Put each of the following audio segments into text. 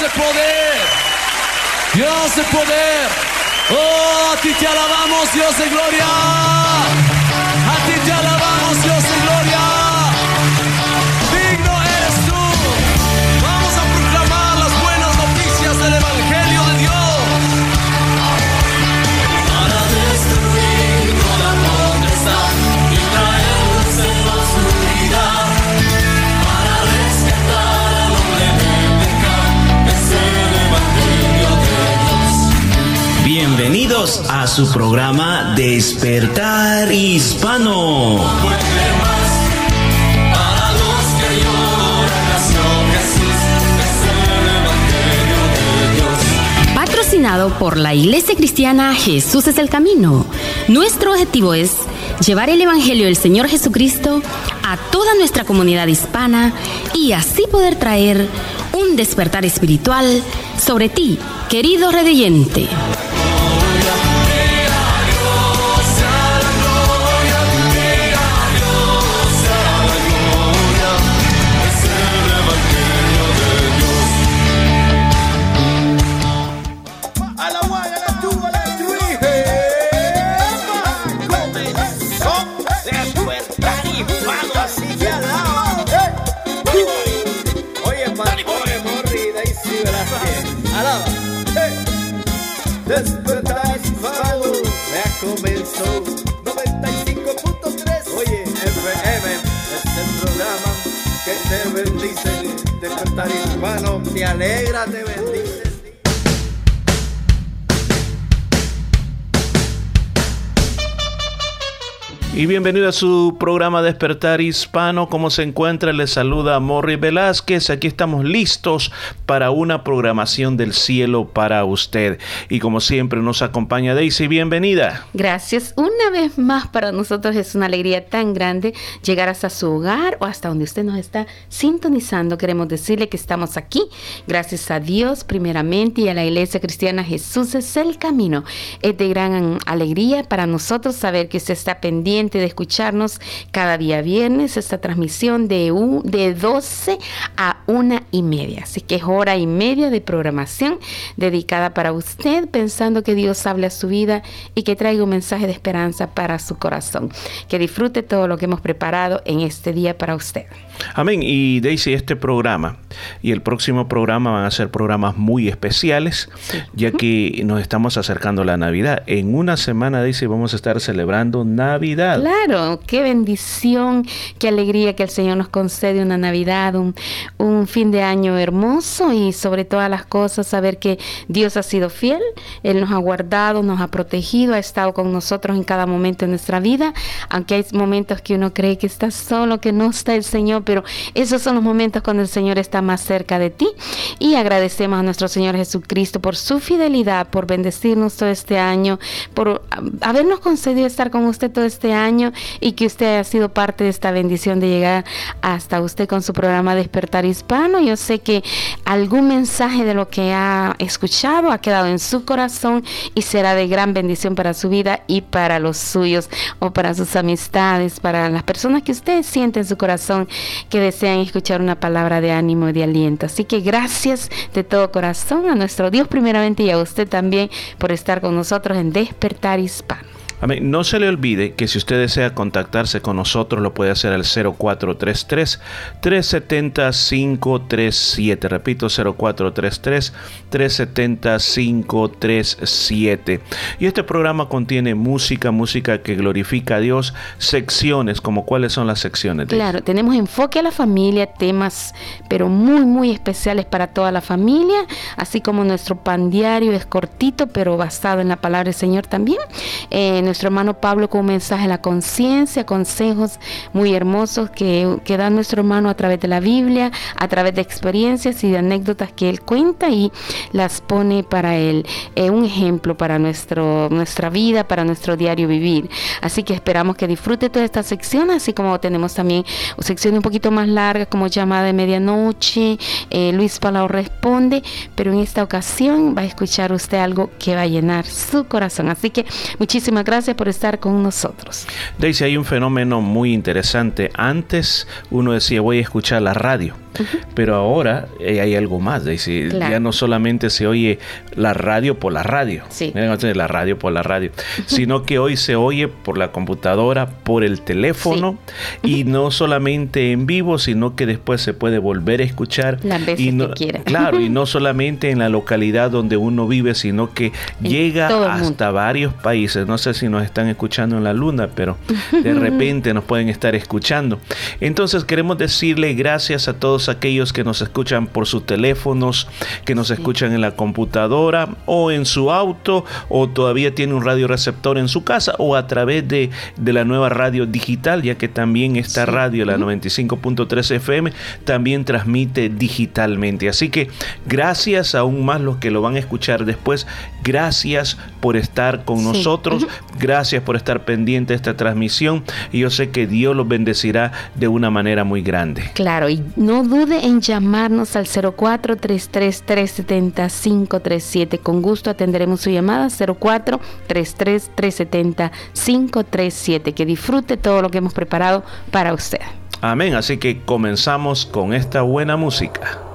de poder. Dios de poder. Oh, a ti te alabamos, Dios de gloria. Bienvenidos a su programa Despertar Hispano. Patrocinado por la Iglesia Cristiana Jesús es el Camino. Nuestro objetivo es llevar el Evangelio del Señor Jesucristo a toda nuestra comunidad hispana y así poder traer un despertar espiritual sobre ti, querido redeyente. Bendice Despertar hispano, te alegra, te bendice Y bienvenido a su programa Despertar Hispano. ¿Cómo se encuentra? Les saluda Morri Velázquez. Aquí estamos listos para una programación del cielo para usted. Y como siempre nos acompaña Daisy. Bienvenida. Gracias. Una vez más para nosotros es una alegría tan grande llegar hasta su hogar o hasta donde usted nos está sintonizando. Queremos decirle que estamos aquí. Gracias a Dios primeramente y a la Iglesia Cristiana Jesús es el camino. Es de gran alegría para nosotros saber que usted está pendiente de escucharnos cada día viernes, esta transmisión de, de 12 a una y media. Así que es hora y media de programación dedicada para usted, pensando que Dios habla a su vida y que traiga un mensaje de esperanza para su corazón. Que disfrute todo lo que hemos preparado en este día para usted. Amén. Y Daisy, este programa y el próximo programa van a ser programas muy especiales, ya que nos estamos acercando a la Navidad. En una semana, Daisy, vamos a estar celebrando Navidad. Claro, qué bendición, qué alegría que el Señor nos concede una Navidad, un, un fin de año hermoso y sobre todas las cosas saber que Dios ha sido fiel, Él nos ha guardado, nos ha protegido, ha estado con nosotros en cada momento de nuestra vida, aunque hay momentos que uno cree que está solo, que no está el Señor, pero esos son los momentos cuando el Señor está más cerca de ti. Y agradecemos a nuestro Señor Jesucristo por su fidelidad, por bendecirnos todo este año, por habernos concedido estar con usted todo este año y que usted haya sido parte de esta bendición de llegar hasta usted con su programa Despertar Hispano. Yo sé que algún mensaje de lo que ha escuchado ha quedado en su corazón y será de gran bendición para su vida y para los suyos o para sus amistades, para las personas que usted siente en su corazón que desean escuchar una palabra de ánimo y de aliento. Así que gracias de todo corazón a nuestro Dios primeramente y a usted también por estar con nosotros en Despertar Hispano. No se le olvide que si usted desea contactarse con nosotros lo puede hacer al 0433-370-537. Repito, 0433-370-537. Y este programa contiene música, música que glorifica a Dios, secciones, como cuáles son las secciones. Claro, tenemos enfoque a la familia, temas, pero muy, muy especiales para toda la familia, así como nuestro pan diario es cortito, pero basado en la palabra del Señor también. Eh, nuestro hermano Pablo con un mensaje de la conciencia, consejos muy hermosos que, que, da nuestro hermano a través de la Biblia, a través de experiencias y de anécdotas que él cuenta y las pone para él, eh, un ejemplo para nuestro, nuestra vida, para nuestro diario vivir. Así que esperamos que disfrute toda esta sección, así como tenemos también secciones un poquito más largas como llamada de medianoche, eh, Luis Palau responde, pero en esta ocasión va a escuchar usted algo que va a llenar su corazón. Así que muchísimas gracias por estar con nosotros. Daisy, hay un fenómeno muy interesante. Antes uno decía voy a escuchar la radio Pero ahora eh, hay algo más, Daisy. Claro. Ya no solamente se oye la radio por la radio, Sí. La radio por la radio, sino que hoy se oye por la computadora, por el teléfono y no solamente en vivo, sino que después se puede volver a escuchar. Las veces y no, que quiera. Claro, y no solamente en la localidad donde uno vive, sino que En llega hasta varios países. No sé si nos están escuchando en la luna, pero de repente nos pueden estar escuchando. Entonces queremos decirle gracias a todos aquellos que nos escuchan por sus teléfonos, que nos escuchan en la computadora o en su auto o todavía tiene un radio receptor en su casa o a través de, de la nueva radio digital, ya que también esta radio, la 95.3 FM, también transmite digitalmente. Así que gracias aún más los que lo van a escuchar después. Gracias por estar con Sí. nosotros. Gracias por estar pendiente de esta transmisión. Y yo sé que Dios los bendecirá de una manera muy grande. Claro, y no dude en llamarnos al 0433-370-537. Con gusto atenderemos su llamada 0433-370-537. Que disfrute todo lo que hemos preparado para usted. Amén. Así que comenzamos con esta buena música.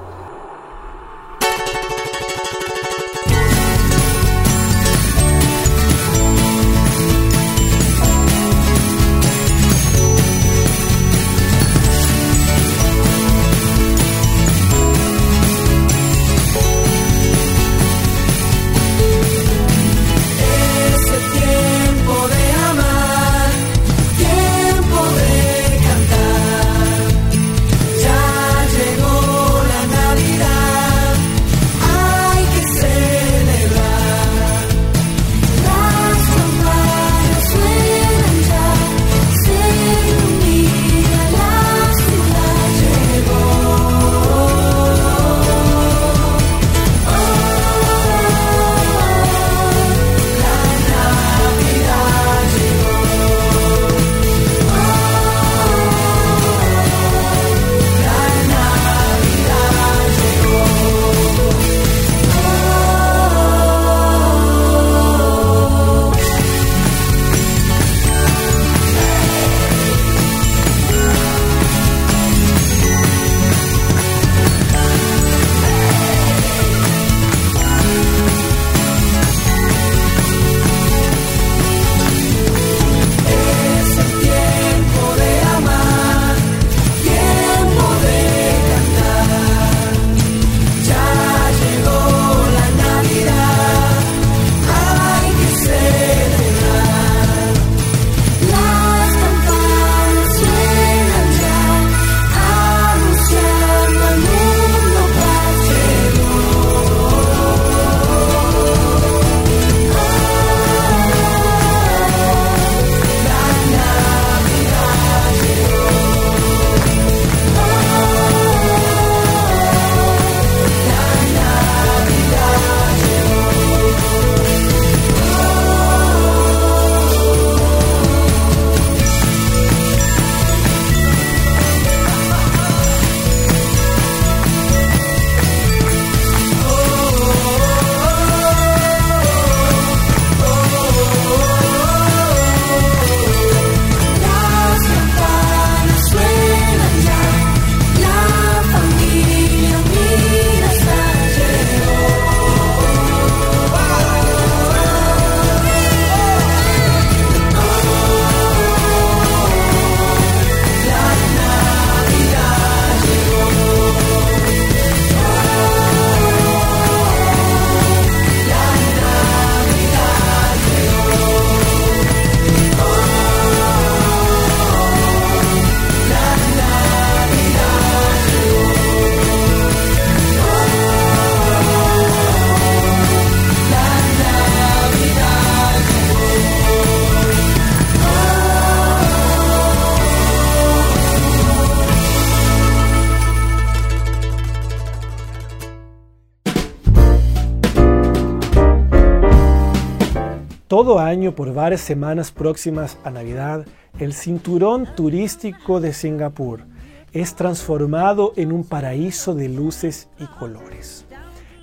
Por varias semanas próximas a Navidad, el cinturón turístico de Singapur es transformado en un paraíso de luces y colores.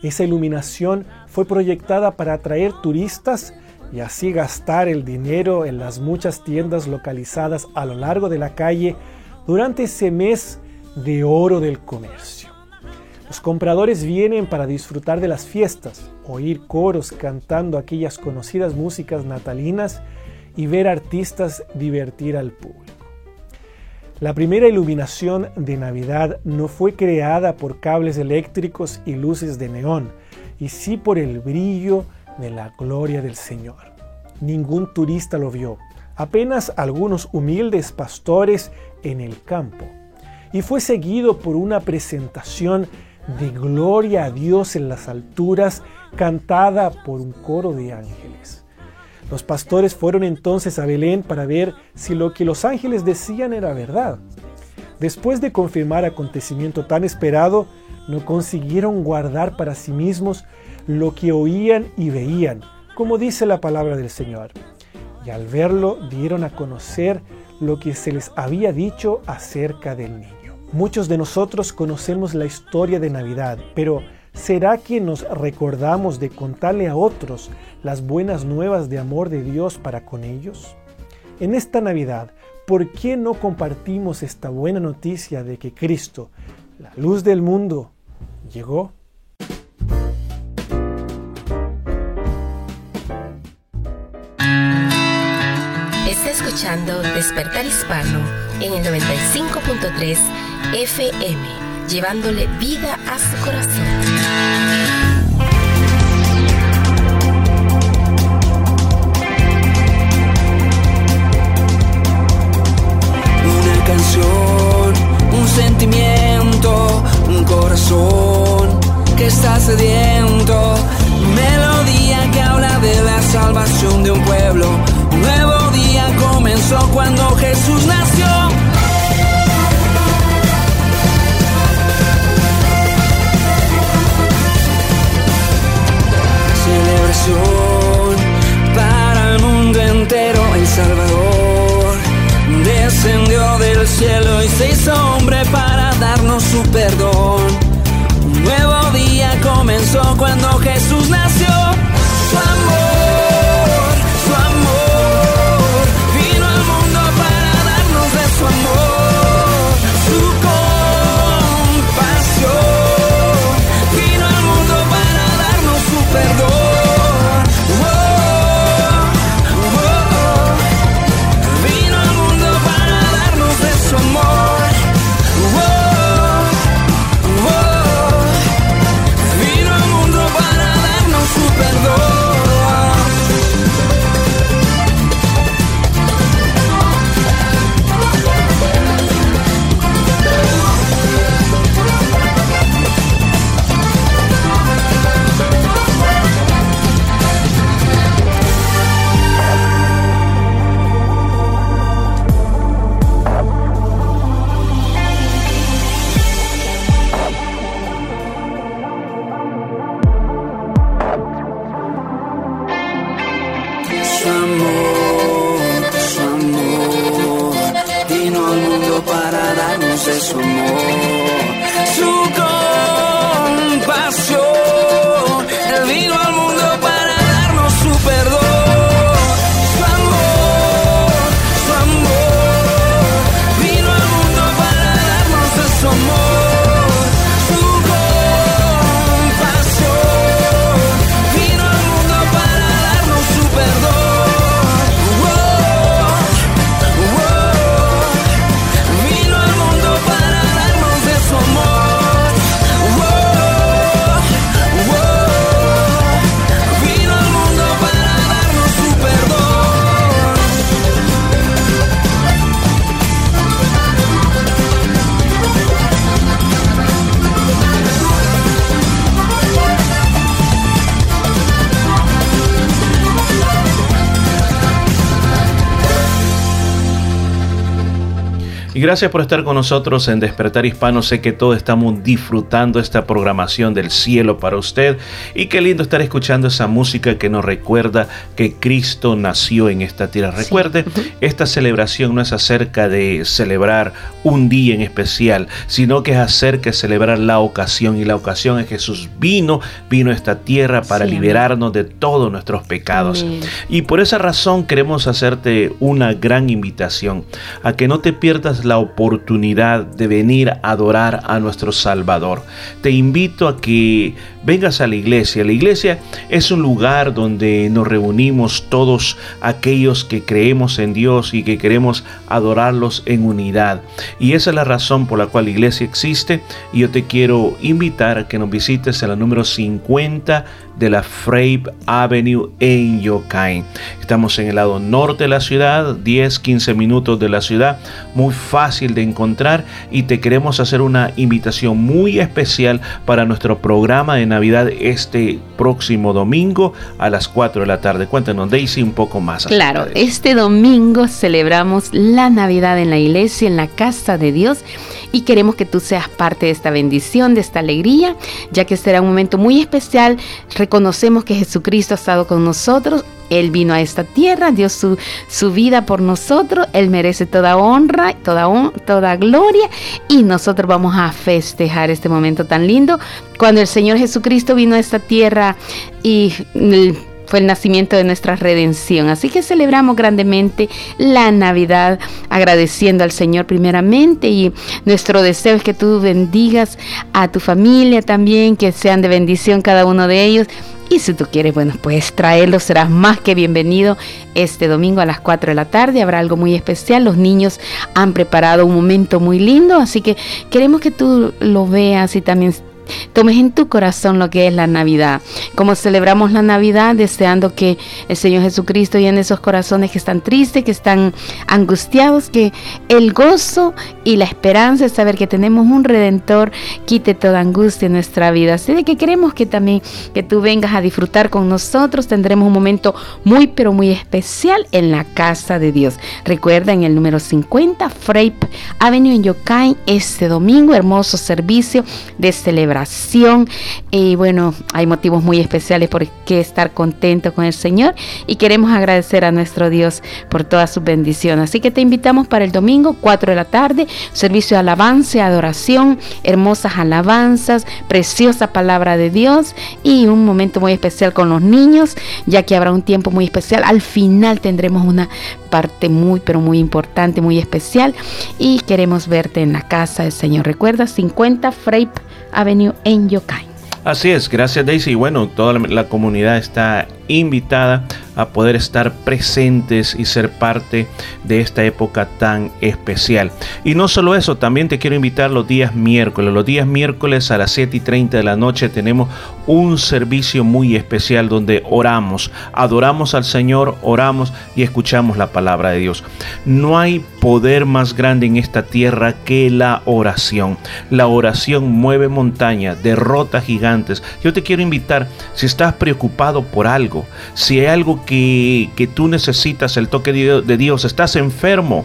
Esa iluminación fue proyectada para atraer turistas y así gastar el dinero en las muchas tiendas localizadas a lo largo de la calle durante ese mes de oro del comercio. Los compradores vienen para disfrutar de las fiestas, oír coros cantando aquellas conocidas músicas natalinas y ver artistas divertir al público. La primera iluminación de Navidad no fue creada por cables eléctricos y luces de neón, y sí por el brillo de la gloria del Señor. Ningún turista lo vio, apenas algunos humildes pastores en el campo, y fue seguido por una presentación de gloria a Dios en las alturas cantada por un coro de ángeles. Los pastores fueron entonces a Belén para ver si lo que los ángeles decían era verdad. Después de confirmar acontecimiento tan esperado, no consiguieron guardar para sí mismos lo que oían y veían, como dice la palabra del Señor. Y al verlo dieron a conocer lo que se les había dicho acerca del niño. Muchos de nosotros conocemos la historia de Navidad, pero ¿será que nos recordamos de contarle a otros las buenas nuevas de amor de Dios para con ellos? En esta Navidad, ¿por qué no compartimos esta buena noticia de que Cristo, la luz del mundo, llegó? Está escuchando Despertar Hispano en el 95.3 FM, llevándole vida a su corazón. Una canción, un sentimiento, un corazón que está sediento. Melodía que habla de la salvación de un pueblo. Un nuevo día comenzó cuando Jesús nació. Para el mundo entero, El Salvador descendió del cielo y se hizo hombre para darnos su perdón. Un nuevo día comenzó cuando Jesús nació. Gracias por estar con nosotros en Despertar Hispano. Sé que todos estamos disfrutando esta programación del cielo para usted. Y qué lindo estar escuchando esa música que nos recuerda que Cristo nació en esta tierra. Recuerde, esta celebración no es acerca de celebrar un día en especial, sino que es acerca de celebrar la ocasión. Y la ocasión es Jesús vino, vino a esta tierra para Sí, amén. liberarnos de todos nuestros pecados. Amén. Y por esa razón queremos hacerte una gran invitación a que no te pierdas pierdas la oportunidad de venir a adorar a nuestro Salvador. Te invito a que vengas a la iglesia. La iglesia es un lugar donde nos reunimos todos aquellos que creemos en Dios y que queremos adorarlos en unidad. Y esa es la razón por la cual la iglesia existe. Y yo te quiero invitar a que nos visites en la número 50 de la Frape Avenue en Yokain. Estamos en el lado norte de la ciudad, 10-15 minutos de la ciudad, muy fácil de encontrar y te queremos hacer una invitación muy especial para nuestro programa de Navidad este próximo domingo a las 4 de la tarde. Cuéntanos, Daisy, un poco más. Claro, este domingo celebramos la Navidad en la iglesia, en la casa de Dios y queremos que tú seas parte de esta bendición, de esta alegría, ya que será un momento muy especial. Reconocemos que Jesucristo ha estado con nosotros. Él vino a esta tierra, dio su, su vida por nosotros. Él merece toda honra, toda, toda gloria. Y nosotros vamos a festejar este momento tan lindo. Cuando el Señor Jesucristo vino a esta tierra y fue el nacimiento de nuestra redención. Así que celebramos grandemente la Navidad, agradeciendo al Señor primeramente y nuestro deseo es que tú bendigas a tu familia también, que sean de bendición cada uno de ellos. Y si tú quieres, bueno, puedes traerlo, serás más que bienvenido este domingo a las 4 de la tarde. Habrá algo muy especial. Los niños han preparado un momento muy lindo, así que queremos que tú lo veas y también tomes en tu corazón lo que es la Navidad. Como celebramos la Navidad, deseando que el Señor Jesucristo llene esos corazones que están tristes, que están angustiados, que el gozo y la esperanza de saber que tenemos un redentor quite toda angustia en nuestra vida. Así de que queremos que también que tú vengas a disfrutar con nosotros. Tendremos un momento muy pero muy especial en la casa de Dios. Recuerda en el número 50 Frape Avenue en Yokain este domingo hermoso servicio de celebración y bueno hay motivos muy especiales por qué estar contento con el Señor. Y queremos agradecer a nuestro Dios por toda su bendición así que te invitamos para el domingo 4 de la tarde servicio de alabanza adoración hermosas alabanzas preciosa palabra de Dios y un momento muy especial con los niños ya que habrá un tiempo muy especial. Al final tendremos una parte muy pero muy importante muy especial. Y queremos verte en la casa del Señor. Recuerda 50 Frape En Yokain Así es, gracias Daisy. Bueno, toda la comunidad está invitada a poder estar presentes y ser parte de esta época tan especial. Y no solo eso, también te quiero invitar los días miércoles. Los días miércoles a las 7 y 30 de la noche tenemos un servicio muy especial donde oramos, adoramos al Señor, oramos y escuchamos la palabra de Dios. No hay poder más grande en esta tierra que la oración. La oración mueve montañas, derrota gigantes. Yo te quiero invitar, si estás preocupado por algo, si hay algo que, que tú necesitas, el toque de de Dios, estás enfermo,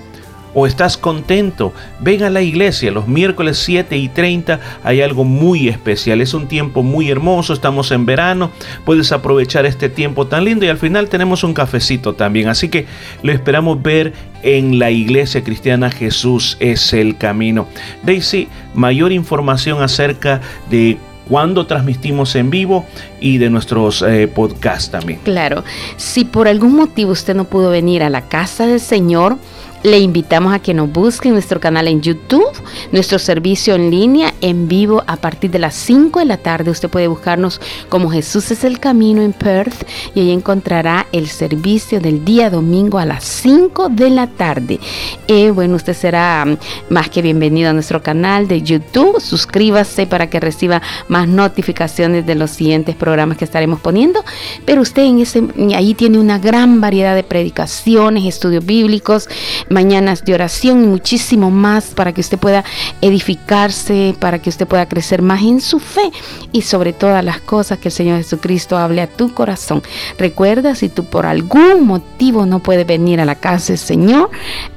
o estás contento, ven a la iglesia los miércoles 7 y 30. Hay algo muy especial, es un tiempo muy hermoso, estamos en verano, puedes aprovechar este tiempo tan lindo y al final tenemos un cafecito también. Así que lo esperamos ver en la iglesia cristiana Jesús es el camino. Daisy, mayor información acerca de cuándo transmitimos en vivo y de nuestros eh, podcasts también. Claro, si por algún motivo usted no pudo venir a la casa del Señor, le invitamos a que nos busque en nuestro canal en YouTube, nuestro servicio en línea en vivo a partir de las 5 de la tarde. Usted puede buscarnos como Jesús es el camino en Perth y ahí encontrará el servicio del día domingo a las 5 de la tarde. Eh, bueno, usted será mm, más que bienvenido a nuestro canal de YouTube. Suscríbase para que reciba más notificaciones de los siguientes programas que estaremos poniendo. Pero usted en ese, ahí tiene una gran variedad de predicaciones, estudios bíblicos, mañanas de oración y muchísimo más para que usted pueda edificarse, para que usted pueda crecer más en su fe y sobre todas las cosas que el Señor Jesucristo hable a tu corazón. Recuerda, si tú por algún motivo no puedes venir a la casa del Señor,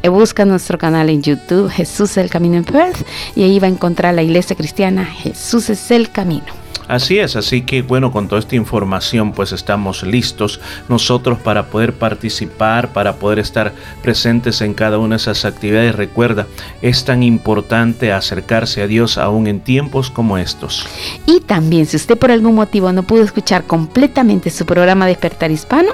eh, busca nuestro canal en YouTube, Jesús es el Camino en Perth, y ahí va a encontrar la iglesia cristiana, Jesús es el Camino. Así es, así que bueno, con toda esta información pues estamos listos nosotros para poder participar, para poder estar presentes en cada una de esas actividades. Recuerda, es tan importante acercarse a Dios aún en tiempos como estos. Y también, si usted por algún motivo no pudo escuchar completamente su programa Despertar Hispano,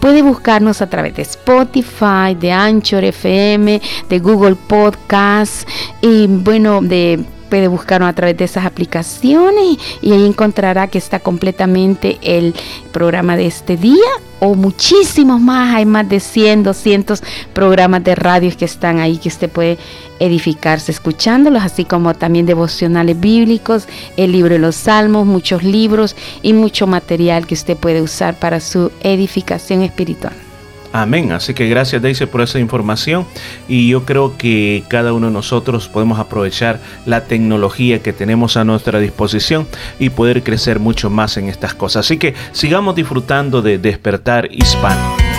puede buscarnos a través de Spotify, de Anchor FM, de Google Podcast y bueno, de puede buscarnos a través de esas aplicaciones y ahí encontrará que está completamente el programa de este día o muchísimos más. Hay más de 100, 200 programas de radios que están ahí que usted puede edificarse escuchándolos, así como también devocionales bíblicos, el libro de los salmos, muchos libros y mucho material que usted puede usar para su edificación espiritual. Amén. Así que gracias Daisy por esa información y yo creo que cada uno de nosotros podemos aprovechar la tecnología que tenemos a nuestra disposición y poder crecer mucho más en estas cosas. Así que sigamos disfrutando de despertar hispano.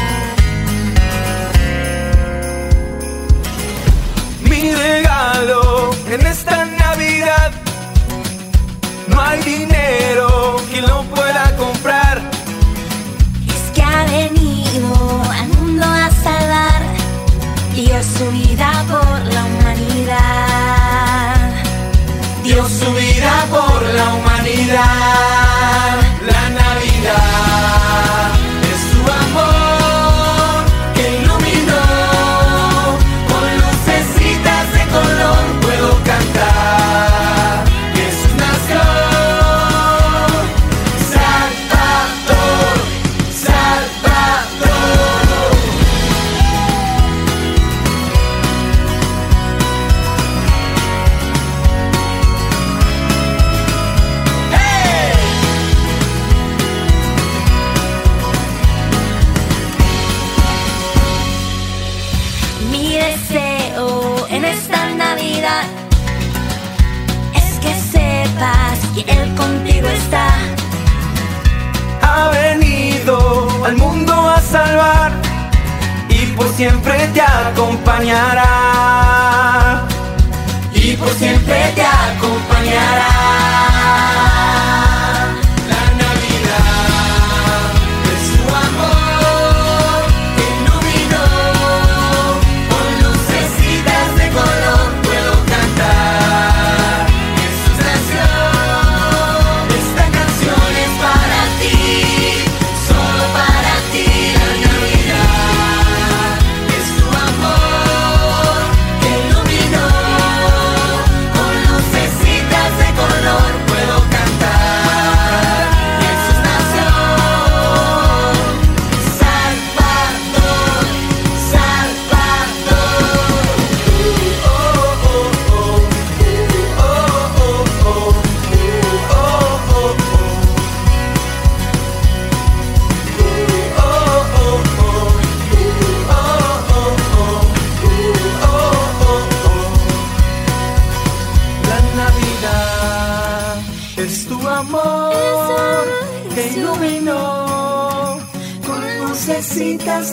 Siempre te acompañará. Y por siempre te acompañará.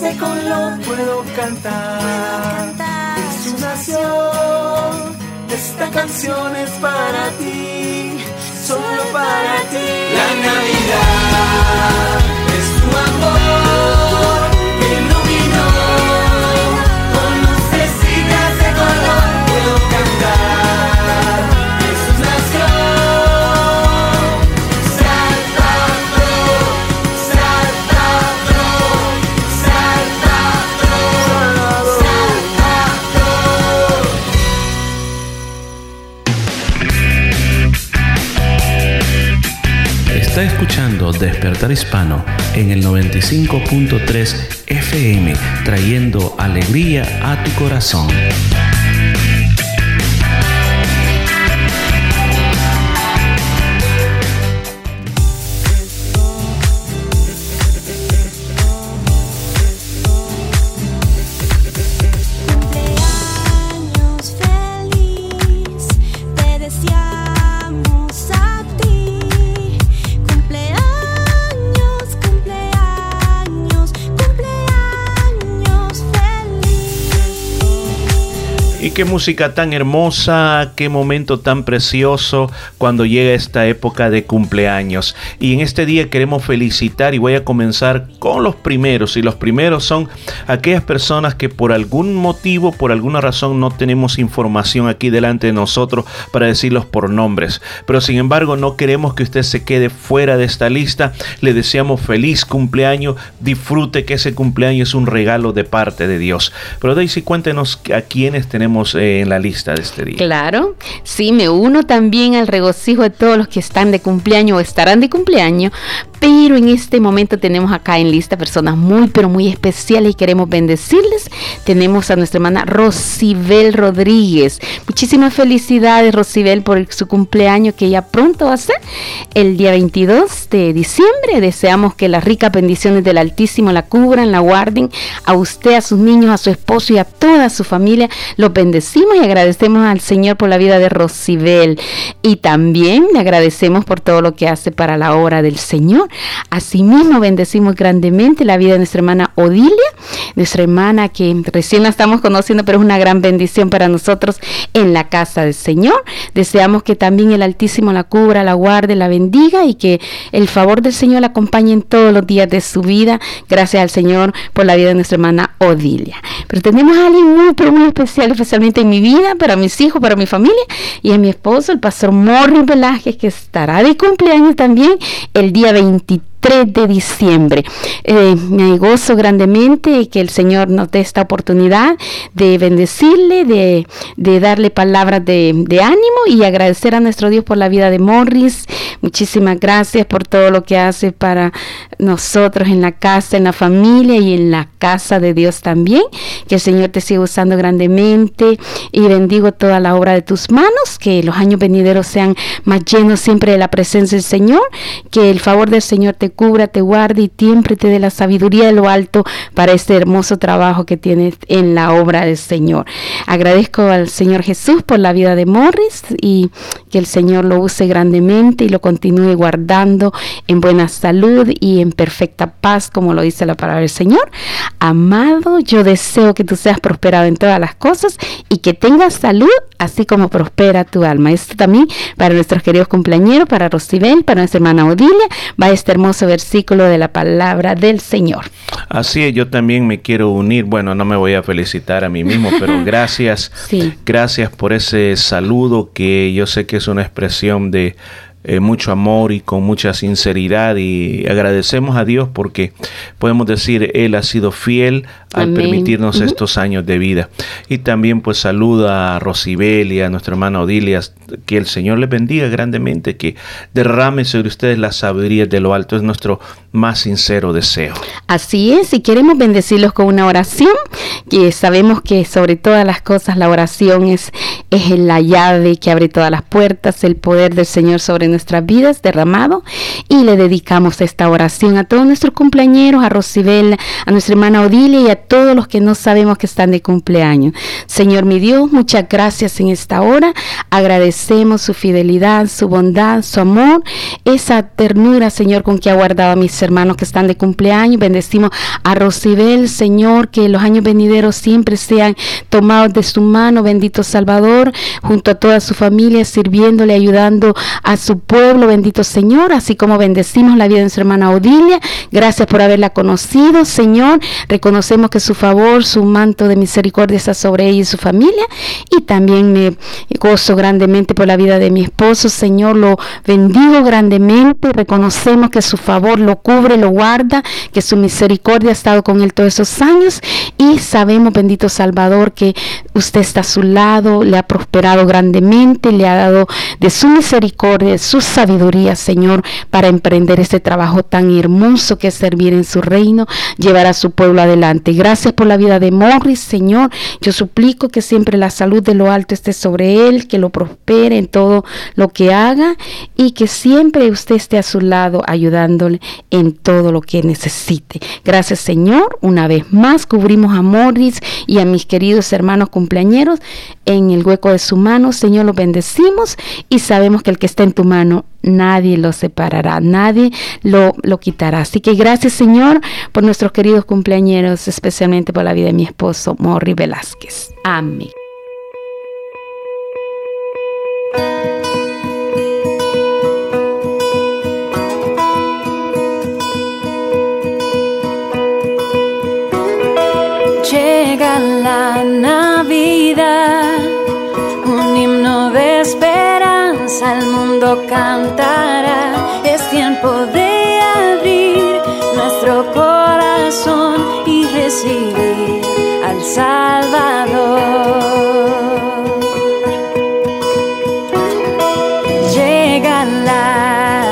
De color. Puedo cantar. Jesús nació. Esta canción es para ti, solo para ti. La Navidad Despertar Hispano en el 95.3 FM, trayendo alegría a tu corazón. Qué música tan hermosa, qué momento tan precioso cuando llega esta época de cumpleaños. Y en este día queremos felicitar y voy a comenzar con los primeros. Y los primeros son aquellas personas que por algún motivo, por alguna razón no tenemos información aquí delante de nosotros para decirlos por nombres. Pero sin embargo no queremos que usted se quede fuera de esta lista. Le deseamos feliz cumpleaños. Disfrute que ese cumpleaños es un regalo de parte de Dios. Pero Daisy, cuéntenos a quiénes tenemos eh, en la lista de este día. Claro, sí, me uno también al regocijo de todos los que están de cumpleaños o estarán de cumpleaños, pero en este momento tenemos acá en lista personas muy, pero muy especiales y queremos bendecirles. Tenemos a nuestra hermana Rosibel Rodríguez. Muchísimas felicidades, Rosibel, por su cumpleaños que ya pronto va a ser el día 22 de diciembre. Deseamos que las ricas bendiciones del Altísimo la cubran, la guarden a usted, a sus niños, a su esposo y a toda su familia. Los bendecimos y agradecemos al Señor por la vida de Rosibel. Y también le agradecemos por todo lo que hace para la obra del Señor. Asimismo, bendecimos grandemente la vida de nuestra hermana Odilia, nuestra hermana que recién la estamos conociendo, pero es una gran bendición para nosotros en la casa del Señor. Deseamos que también el Altísimo la cubra, la guarde, la bendiga y que el favor del Señor la acompañe en todos los días de su vida. Gracias al Señor por la vida de nuestra hermana Odilia. Pero tenemos a alguien muy, pero muy especial, especialmente en mi vida, para mis hijos, para mi familia y a mi esposo, el pastor Morris Velázquez, que estará de cumpleaños también el día sentito 23 de diciembre. Eh, me gozo grandemente que el Señor nos dé esta oportunidad de bendecirle, de, de darle palabras de, de, ánimo y agradecer a nuestro Dios por la vida de Morris. Muchísimas gracias por todo lo que hace para nosotros en la casa, en la familia y en la casa de Dios también. Que el Señor te siga usando grandemente y bendigo toda la obra de tus manos, que los años venideros sean más llenos siempre de la presencia del Señor, que el favor del Señor te cubra, te guarde y siempre te dé la sabiduría de lo alto para este hermoso trabajo que tienes en la obra del Señor. Agradezco al Señor Jesús por la vida de Morris y que el Señor lo use grandemente y lo continúe guardando en buena salud y en perfecta paz, como lo dice la palabra del Señor. Amado, yo deseo que tú seas prosperado en todas las cosas y que tengas salud, así como prospera tu alma. Esto también para nuestros queridos cumpleañeros, para Rosibel, para nuestra hermana Odilia, va este hermoso versículo de la palabra del Señor. Así es, yo también me quiero unir. Bueno, no me voy a felicitar a mí mismo, pero gracias. Sí. Gracias por ese saludo que yo sé que es una expresión de eh, mucho amor y con mucha sinceridad y agradecemos a Dios porque podemos decir Él ha sido fiel al Amén. permitirnos estos años de vida. Y también pues saluda a Rosibel y a nuestra hermana Odilia, que el Señor les bendiga grandemente, que derrame sobre ustedes la sabiduría de lo alto, es nuestro más sincero deseo. Así es, y queremos bendecirlos con una oración, que sabemos que sobre todas las cosas la oración es, es la llave que abre todas las puertas, el poder del Señor sobre nuestras vidas derramado, y le dedicamos esta oración a todos nuestros cumpleañeros, a Rosibel, a nuestra hermana Odilia y a todos los que no sabemos que están de cumpleaños. Señor mi Dios, muchas gracias en esta hora, agradecemos su fidelidad, su bondad, su amor, esa ternura, Señor, con que ha guardado a mis hermanos que están de cumpleaños. Bendecimos a Rosibel, Señor, que los años venideros siempre sean tomados de su mano, bendito Salvador, junto a toda su familia, sirviéndole, ayudando a su pueblo, bendito Señor, así como bendecimos la vida de su hermana Odilia. Gracias por haberla conocido, Señor. Reconocemos que su favor, su manto de misericordia está sobre ella y su familia. Y también me gozo grandemente por la vida de mi esposo, Señor. Lo bendigo grandemente. Reconocemos que su favor lo cubre, lo guarda, que su misericordia ha estado con él todos esos años. Y sabemos, bendito Salvador, que usted está a su lado, le ha prosperado grandemente, le ha dado de su misericordia, de sabiduría, Señor, para emprender este trabajo tan hermoso que es servir en su reino, llevar a su pueblo adelante. Gracias por la vida de Morris, Señor. Yo suplico que siempre la salud de lo alto esté sobre él, que lo prospere en todo lo que haga y que siempre usted esté a su lado ayudándole en todo lo que necesite. Gracias, Señor. Una vez más cubrimos a Morris y a mis queridos hermanos cumpleañeros en el hueco de su mano. Señor, los bendecimos y sabemos que el que está en tu mano nadie lo separará, nadie lo, lo quitará. Así que gracias Señor por nuestros queridos cumpleañeros, especialmente por la vida de mi esposo Morri Velázquez. Amén. Mundo cantará. Es tiempo de abrir nuestro corazón y recibir al Salvador. Llega la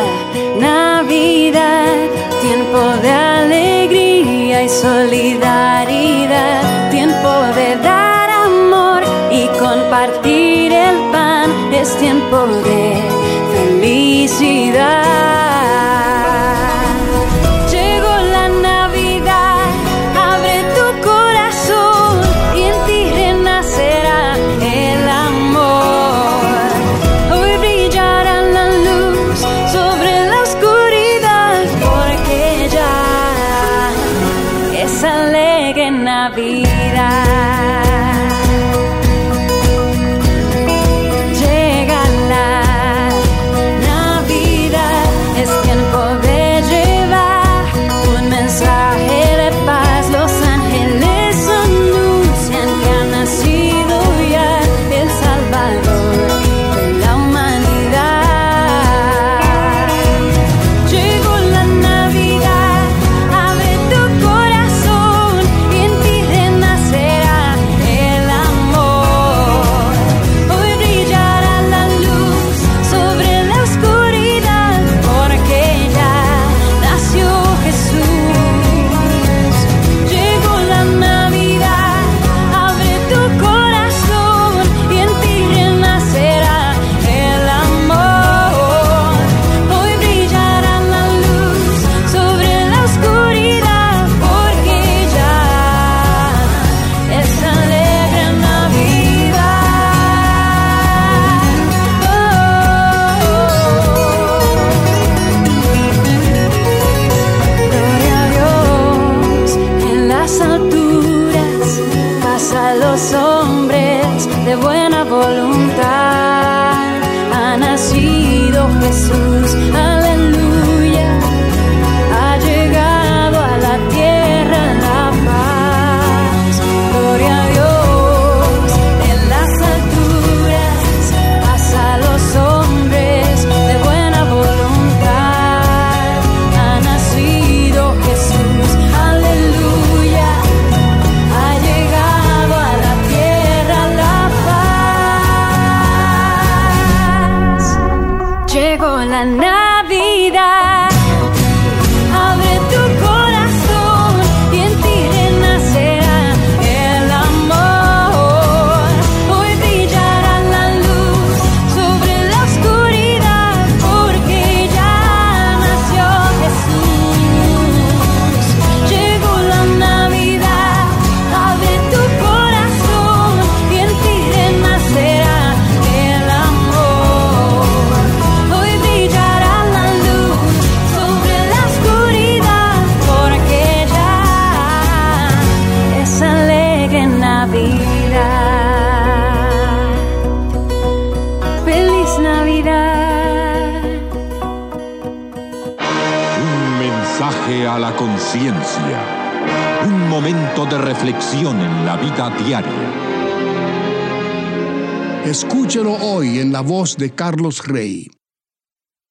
Navidad, tiempo de alegría y solidaridad, tiempo de dar amor y compartir el pan, es tiempo de felicidad. De Carlos Rey.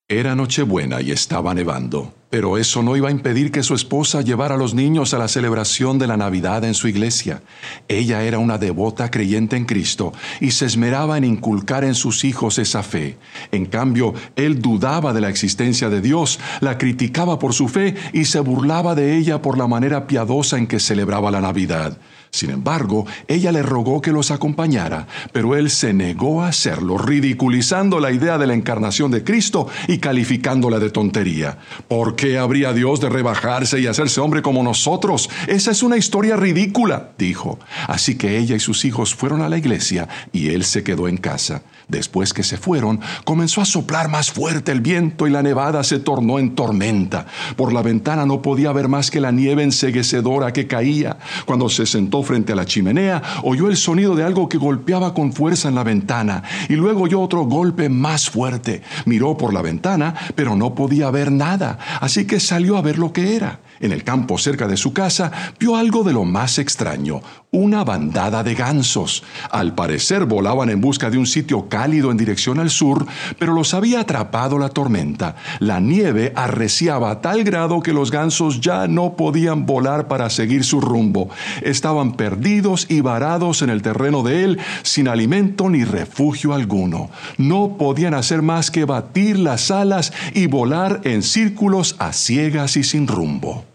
Era Nochebuena y estaba nevando, pero eso no iba a impedir que su esposa llevara a los niños a la celebración de la Navidad en su iglesia. Ella era una devota creyente en Cristo y se esmeraba en inculcar en sus hijos esa fe. En cambio, él dudaba de la existencia de Dios, la criticaba por su fe y se burlaba de ella por la manera piadosa en que celebraba la Navidad. Sin embargo, ella le rogó que los acompañara, pero él se negó a hacerlo, ridiculizando la idea de la encarnación de Cristo y calificándola de tontería. ¿Por qué habría Dios de rebajarse y hacerse hombre como nosotros? Esa es una historia ridícula, dijo. Así que ella y sus hijos fueron a la iglesia y él se quedó en casa. Después que se fueron, comenzó a soplar más fuerte el viento y la nevada se tornó en tormenta. Por la ventana no podía ver más que la nieve enseguecedora que caía. Cuando se sentó frente a la chimenea, oyó el sonido de algo que golpeaba con fuerza en la ventana y luego oyó otro golpe más fuerte. Miró por la ventana, pero no podía ver nada, así que salió a ver lo que era. En el campo cerca de su casa vio algo de lo más extraño, una bandada de gansos. Al parecer volaban en busca de un sitio cálido en dirección al sur, pero los había atrapado la tormenta. La nieve arreciaba a tal grado que los gansos ya no podían volar para seguir su rumbo. Estaban perdidos y varados en el terreno de él, sin alimento ni refugio alguno. No podían hacer más que batir las alas y volar en círculos a ciegas y sin rumbo.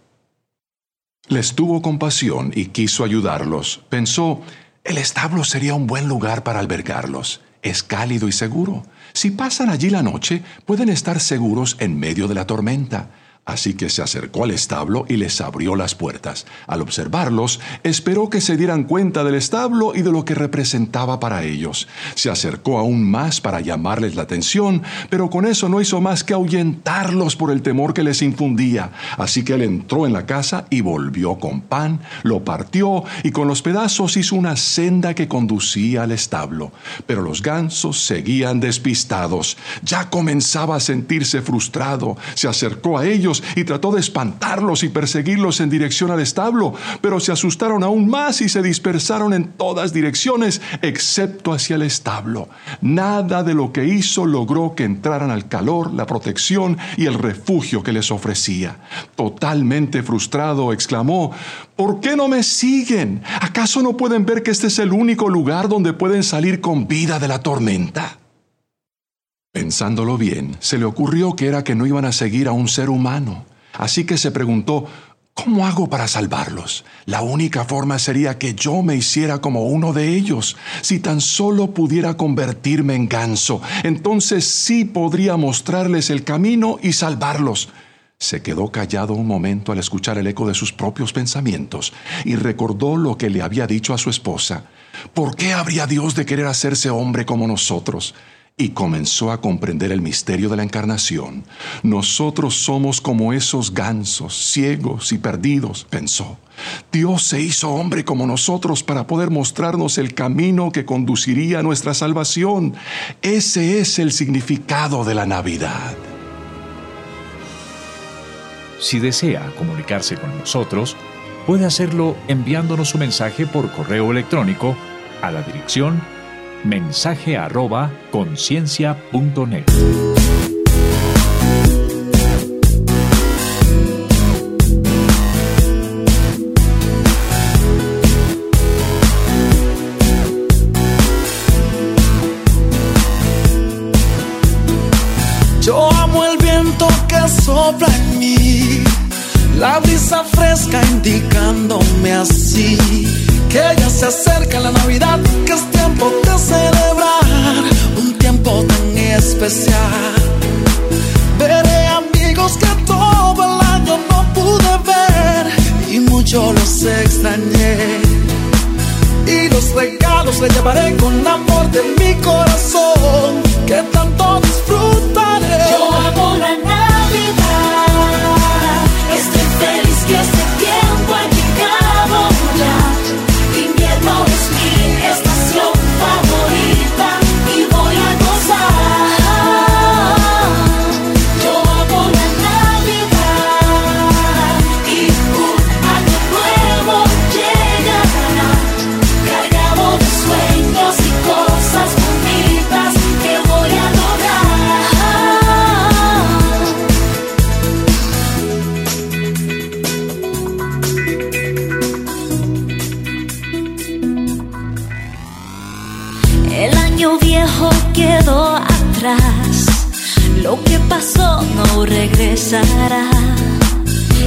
Les tuvo compasión y quiso ayudarlos. Pensó, el establo sería un buen lugar para albergarlos. Es cálido y seguro. Si pasan allí la noche, pueden estar seguros en medio de la tormenta. Así que se acercó al establo y les abrió las puertas. Al observarlos, esperó que se dieran cuenta del establo y de lo que representaba para ellos. Se acercó aún más para llamarles la atención, pero con eso no hizo más que ahuyentarlos por el temor que les infundía. Así que él entró en la casa y volvió con pan, lo partió y con los pedazos hizo una senda que conducía al establo. Pero los gansos seguían despistados. Ya comenzaba a sentirse frustrado. Se acercó a ellos y trató de espantarlos y perseguirlos en dirección al establo, pero se asustaron aún más y se dispersaron en todas direcciones, excepto hacia el establo. Nada de lo que hizo logró que entraran al calor, la protección y el refugio que les ofrecía. Totalmente frustrado, exclamó, ¿Por qué no me siguen? ¿Acaso no pueden ver que este es el único lugar donde pueden salir con vida de la tormenta? Pensándolo bien, se le ocurrió que era que no iban a seguir a un ser humano. Así que se preguntó, ¿cómo hago para salvarlos? La única forma sería que yo me hiciera como uno de ellos. Si tan solo pudiera convertirme en ganso, entonces sí podría mostrarles el camino y salvarlos. Se quedó callado un momento al escuchar el eco de sus propios pensamientos y recordó lo que le había dicho a su esposa. ¿Por qué habría Dios de querer hacerse hombre como nosotros? Y comenzó a comprender el misterio de la encarnación. Nosotros somos como esos gansos, ciegos y perdidos, pensó. Dios se hizo hombre como nosotros para poder mostrarnos el camino que conduciría a nuestra salvación. Ese es el significado de la Navidad. Si desea comunicarse con nosotros, puede hacerlo enviándonos un mensaje por correo electrónico a la dirección mensaje arroba conciencia.net. Yo amo el viento que sopla en mí, la brisa fresca indicándome así que ya se acerca la Navidad, que es tiempo de celebrar un tiempo tan especial. Veré amigos que todo el año no pude ver y mucho los extrañé. Y los regalos le llevaré con amor de mi corazón, que tanto disfrutaré. Regresará.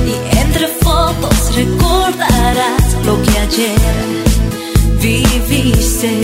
Y entre fotos recordarás lo que ayer viviste.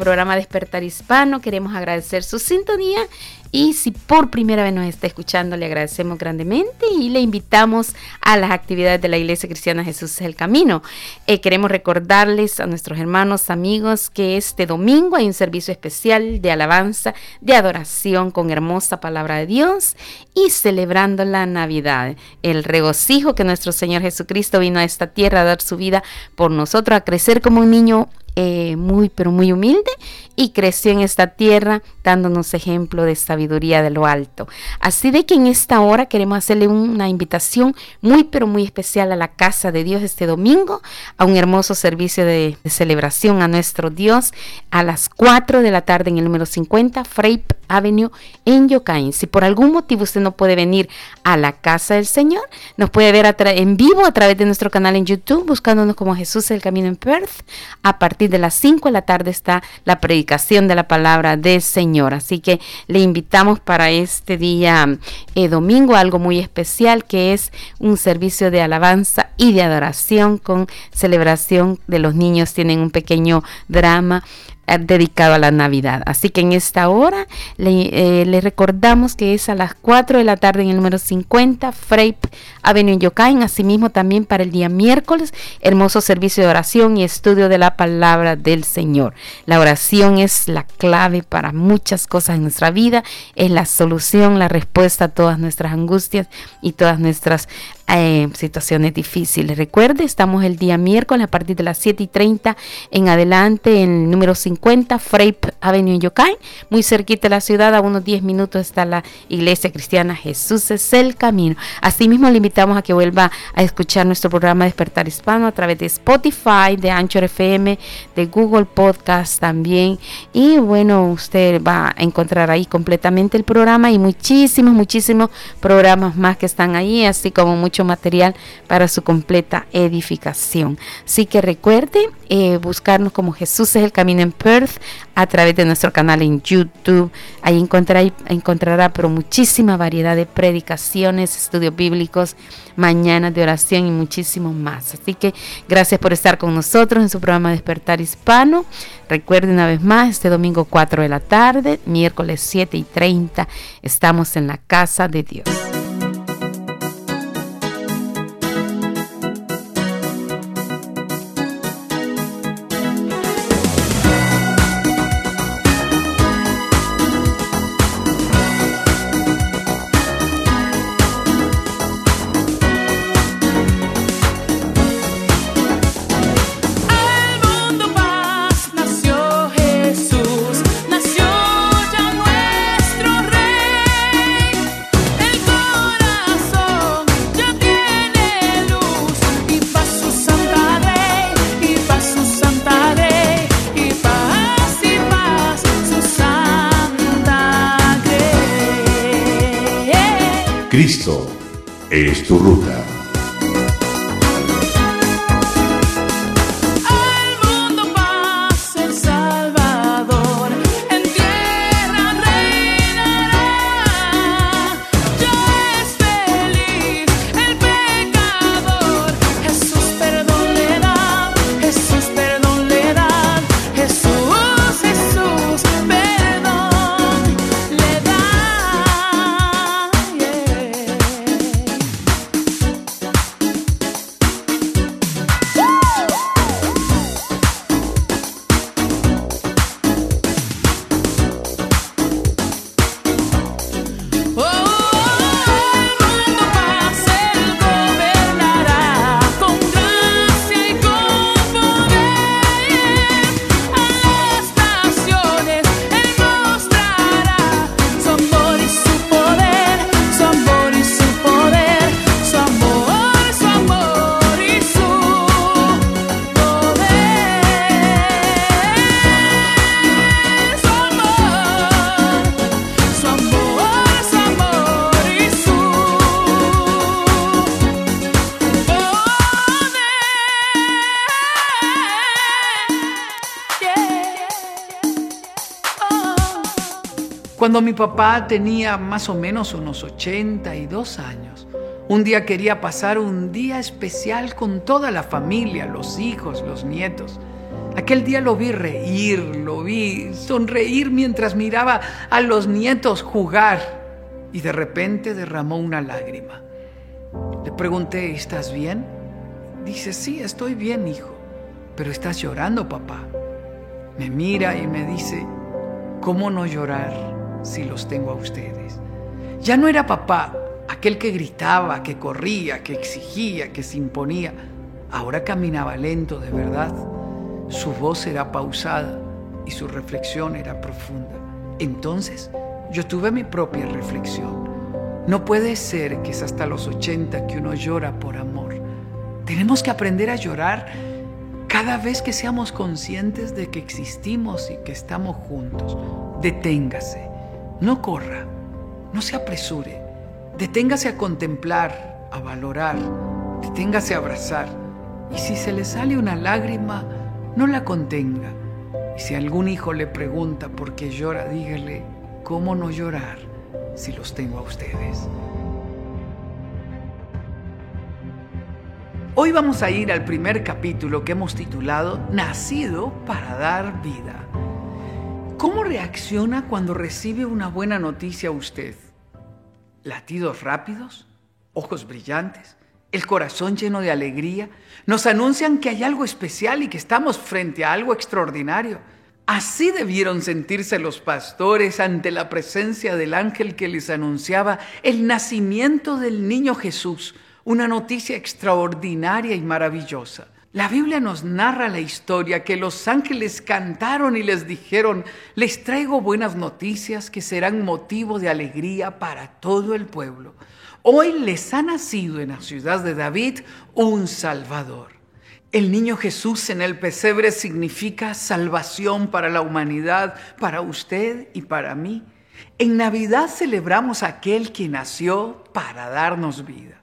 Programa Despertar Hispano. Queremos agradecer su sintonía y si por primera vez nos está escuchando, le agradecemos grandemente y le invitamos a las actividades de la Iglesia Cristiana Jesús es el Camino. Eh, queremos recordarles a nuestros hermanos, amigos, que este domingo hay un servicio especial de alabanza, de adoración con hermosa palabra de Dios y celebrando la Navidad, el regocijo que nuestro Señor Jesucristo vino a esta tierra a dar su vida por nosotros, a crecer como un niño eh, muy, pero muy humilde y creció en esta tierra dándonos ejemplo de sabiduría de lo alto. Así de que en esta hora queremos hacerle una invitación muy, pero muy especial a la casa de Dios este domingo, a un hermoso servicio de, celebración a nuestro Dios a las 4 de la tarde en el número 50 Frape Avenue en Yokain. Si por algún motivo usted no puede venir a la casa del Señor, nos puede ver en vivo a través de nuestro canal en YouTube, buscándonos como Jesús el Camino en Perth. A partir de las 5 de la tarde está la predicación de la palabra del Señor. Así que le invitamos para este día eh, domingo algo muy especial que es un servicio de alabanza y de adoración con celebración de los niños. Tienen un pequeño drama dedicado a la Navidad. Así que en esta hora le, eh, recordamos que es a las 4 de la tarde en el número 50, Freip Avenue Yokain. Asimismo también para el día miércoles, hermoso servicio de oración y estudio de la palabra del Señor. La oración es la clave para muchas cosas en nuestra vida, es la solución, la respuesta a todas nuestras angustias y todas nuestras eh, situaciones difíciles. Recuerde, estamos el día miércoles a partir de las 7 y 30 en adelante en el número 50, Frape Avenue en Yokai, muy cerquita de la ciudad, a unos 10 minutos está la iglesia cristiana Jesús es el camino. Asimismo, le invitamos a que vuelva a escuchar nuestro programa Despertar Hispano a través de Spotify, de Anchor FM, de Google Podcast también. Y bueno, usted va a encontrar ahí completamente el programa y muchísimos, muchísimos programas más que están ahí, así como muchos material para su completa edificación. Así que recuerde eh, buscarnos como Jesús es el camino en Perth a través de nuestro canal en YouTube. Ahí encontrará, encontrará pero muchísima variedad de predicaciones, estudios bíblicos, mañanas de oración y muchísimo más. Así que gracias por estar con nosotros en su programa Despertar Hispano. Recuerde una vez más, este domingo 4 de la tarde, miércoles 7 y 30, estamos en la casa de Dios. Es tu ruta. Cuando mi papá tenía más o menos unos 82 años, un día quería pasar un día especial con toda la familia, los hijos, los nietos. Aquel día lo vi reír, lo vi sonreír mientras miraba a los nietos jugar y de repente derramó una lágrima. Le pregunté, ¿estás bien? Dice, sí, estoy bien, hijo, pero estás llorando, papá. Me mira y me dice, ¿cómo no llorar si los tengo a ustedes? Ya no era papá, aquel que gritaba, que corría, que exigía, que se imponía. Ahora caminaba lento de verdad. Su voz era pausada y su reflexión era profunda. Entonces yo tuve mi propia reflexión. No puede ser que es hasta los 80 que uno llora por amor. Tenemos que aprender a llorar cada vez que seamos conscientes de que existimos y que estamos juntos. Deténgase, no corra, no se apresure. Deténgase a contemplar, a valorar, deténgase a abrazar. Y si se le sale una lágrima, no la contenga. Y si algún hijo le pregunta por qué llora, dígale, ¿cómo no llorar si los tengo a ustedes? Hoy vamos a ir al primer capítulo que hemos titulado Nacido para dar vida. ¿Cómo reacciona cuando recibe una buena noticia usted? ¿Latidos rápidos? ¿Ojos brillantes? ¿El corazón lleno de alegría? Nos anuncian que hay algo especial y que estamos frente a algo extraordinario. Así debieron sentirse los pastores ante la presencia del ángel que les anunciaba el nacimiento del niño Jesús, una noticia extraordinaria y maravillosa. La Biblia nos narra la historia que los ángeles cantaron y les dijeron, les traigo buenas noticias que serán motivo de alegría para todo el pueblo. Hoy les ha nacido en la ciudad de David un Salvador. El niño Jesús en el pesebre significa salvación para la humanidad, para usted y para mí. En Navidad celebramos a aquel que nació para darnos vida.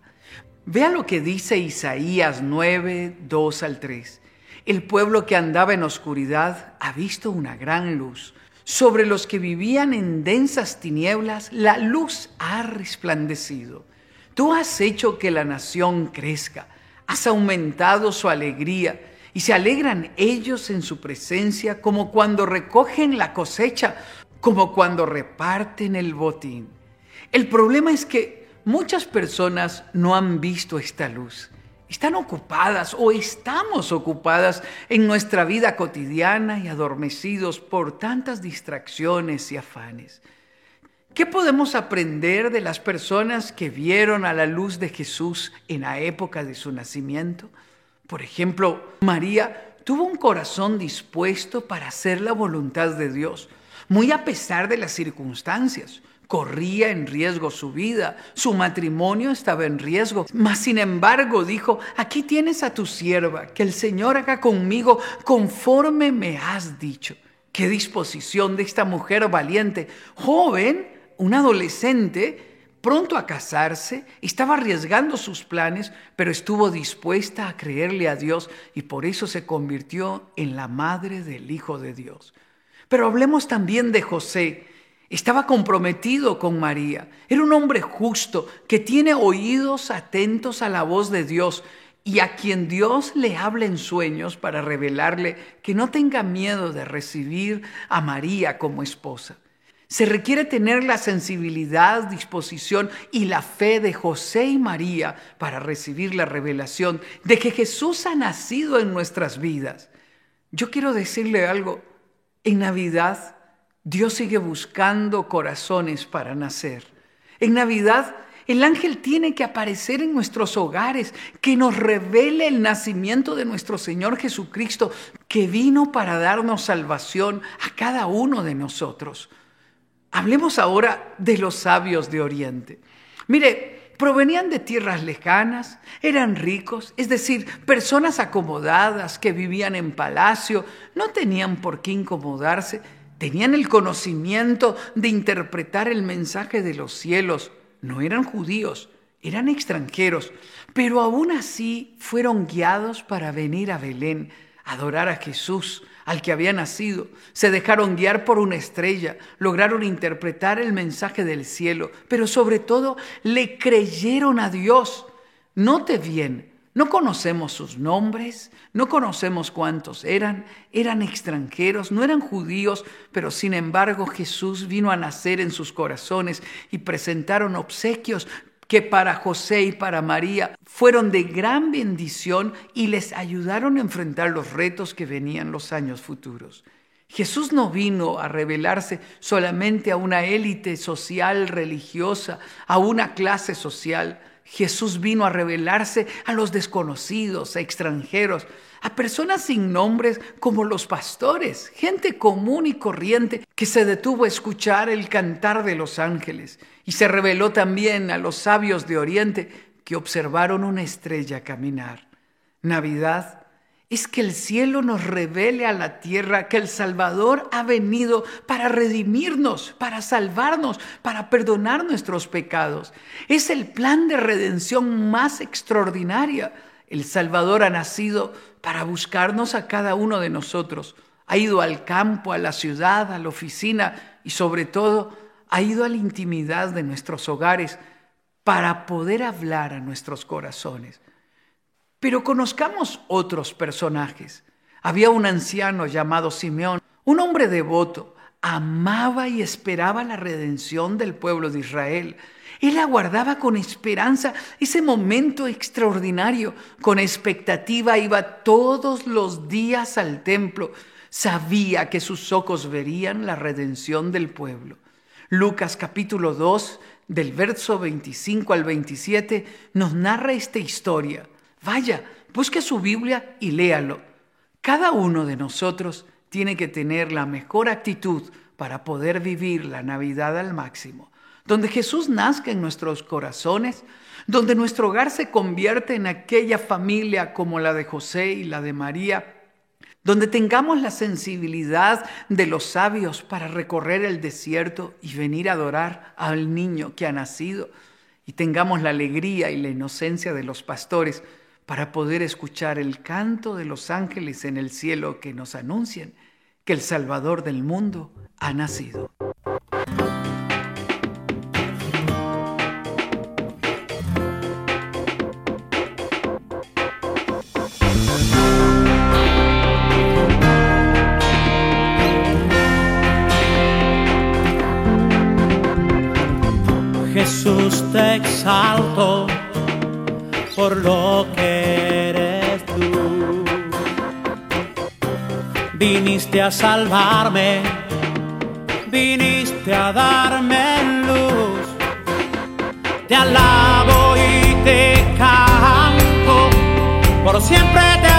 Vea lo que dice Isaías 9, 2 al 3. El pueblo que andaba en oscuridad ha visto una gran luz. Sobre los que vivían en densas tinieblas, la luz ha resplandecido. Tú has hecho que la nación crezca has aumentado su alegría y se alegran ellos en su presencia como cuando recogen la cosecha, como cuando reparten el botín. El problema es que muchas personas no han visto esta luz. Están ocupadas o estamos ocupadas en nuestra vida cotidiana y adormecidos por tantas distracciones y afanes. ¿Qué podemos aprender de las personas que vieron a la luz de Jesús en la época de su nacimiento? Por ejemplo, María tuvo un corazón dispuesto para hacer la voluntad de Dios, muy a pesar de las circunstancias. Corría en riesgo su vida, su matrimonio estaba en riesgo, mas sin embargo dijo, aquí tienes a tu sierva, que el Señor haga conmigo conforme me has dicho. Qué disposición de esta mujer valiente, joven, un adolescente pronto a casarse, estaba arriesgando sus planes, pero estuvo dispuesta a creerle a Dios y por eso se convirtió en la madre del Hijo de Dios. Pero hablemos también de José. Estaba comprometido con María. Era un hombre justo que tiene oídos atentos a la voz de Dios y a quien Dios le habla en sueños para revelarle que no tenga miedo de recibir a María como esposa. Se requiere tener la sensibilidad, disposición y la fe de José y María para recibir la revelación de que Jesús ha nacido en nuestras vidas. Yo quiero decirle algo, en Navidad Dios sigue buscando corazones para nacer. En Navidad el ángel tiene que aparecer en nuestros hogares, que nos revele el nacimiento de nuestro Señor Jesucristo, que vino para darnos salvación a cada uno de nosotros. Hablemos ahora de los sabios de Oriente. Mire, provenían de tierras lejanas, eran ricos, es decir, personas acomodadas que vivían en palacio, no tenían por qué incomodarse, tenían el conocimiento de interpretar el mensaje de los cielos, no eran judíos, eran extranjeros, pero aún así fueron guiados para venir a Belén, adorar a Jesús, al que había nacido, se dejaron guiar por una estrella, lograron interpretar el mensaje del cielo, pero sobre todo le creyeron a Dios. Note bien, No conocemos sus nombres, no conocemos cuántos eran, eran extranjeros, no eran judíos, pero sin embargo Jesús vino a nacer en sus corazones y presentaron obsequios que para José y para María fueron de gran bendición y les ayudaron a enfrentar los retos que venían los años futuros. Jesús no vino a revelarse solamente a una élite social, religiosa, a una clase social. Jesús vino a revelarse a los desconocidos, a extranjeros, a personas sin nombres como los pastores, gente común y corriente que se detuvo a escuchar el cantar de los ángeles. Y se reveló también a los sabios de Oriente que observaron una estrella caminar. Navidad es que el cielo nos revele a la tierra que el Salvador ha venido para redimirnos, para salvarnos, para perdonar nuestros pecados. Es el plan de redención más extraordinaria. El Salvador ha nacido para buscarnos a cada uno de nosotros. Ha ido al campo, a la ciudad, a la oficina y sobre todo ha ido a la intimidad de nuestros hogares para poder hablar a nuestros corazones. Pero conozcamos otros personajes. Había un anciano llamado Simeón, un hombre devoto, amaba y esperaba la redención del pueblo de Israel. Él aguardaba con esperanza ese momento extraordinario. Con expectativa iba todos los días al templo. Sabía que sus ojos verían la redención del pueblo. Lucas capítulo 2, del verso 25 al 27, nos narra esta historia. Vaya, busque su Biblia y léalo. Cada uno de nosotros tiene que tener la mejor actitud para poder vivir la Navidad al máximo. Donde Jesús nazca en nuestros corazones, donde nuestro hogar se convierte en aquella familia como la de José y la de María, donde tengamos la sensibilidad de los sabios para recorrer el desierto y venir a adorar al niño que ha nacido, y tengamos la alegría y la inocencia de los pastores para poder escuchar el canto de los ángeles en el cielo que nos anuncian que el Salvador del mundo ha nacido. Jesús te exalto por lo que eres tú. Viniste a salvarme, viniste a darme luz. Te alabo y te canto, por siempre te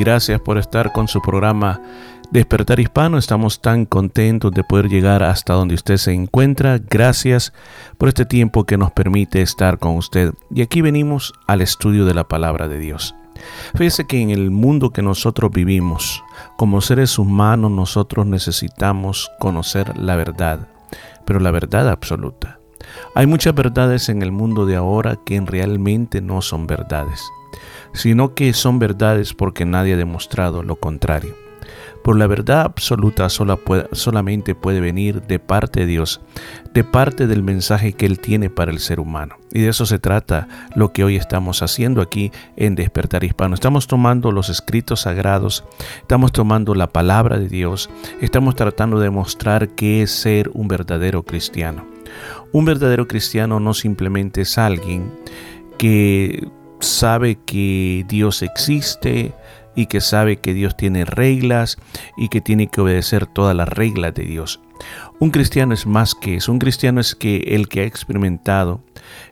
gracias por estar con su programa Despertar Hispano. Estamos tan contentos de poder llegar hasta donde usted se encuentra. Gracias por este tiempo que nos permite estar con usted. Y aquí venimos al estudio de la palabra de Dios. Fíjese que en el mundo que nosotros vivimos, como seres humanos, nosotros necesitamos conocer la verdad, pero la verdad absoluta. Hay muchas verdades en el mundo de ahora que realmente no son verdades, sino que son verdades porque nadie ha demostrado lo contrario. Por la verdad absoluta solamente puede venir de parte de Dios, de parte del mensaje que Él tiene para el ser humano. Y de eso se trata lo que hoy estamos haciendo aquí en Despertar Hispano. Estamos tomando los escritos sagrados, estamos tomando la palabra de Dios, estamos tratando de mostrar qué es ser un verdadero cristiano. Un verdadero cristiano no simplemente es alguien que sabe que Dios existe, y que sabe que Dios tiene reglas y que tiene que obedecer todas las reglas de Dios. Un cristiano es más que eso, un cristiano es que el que ha experimentado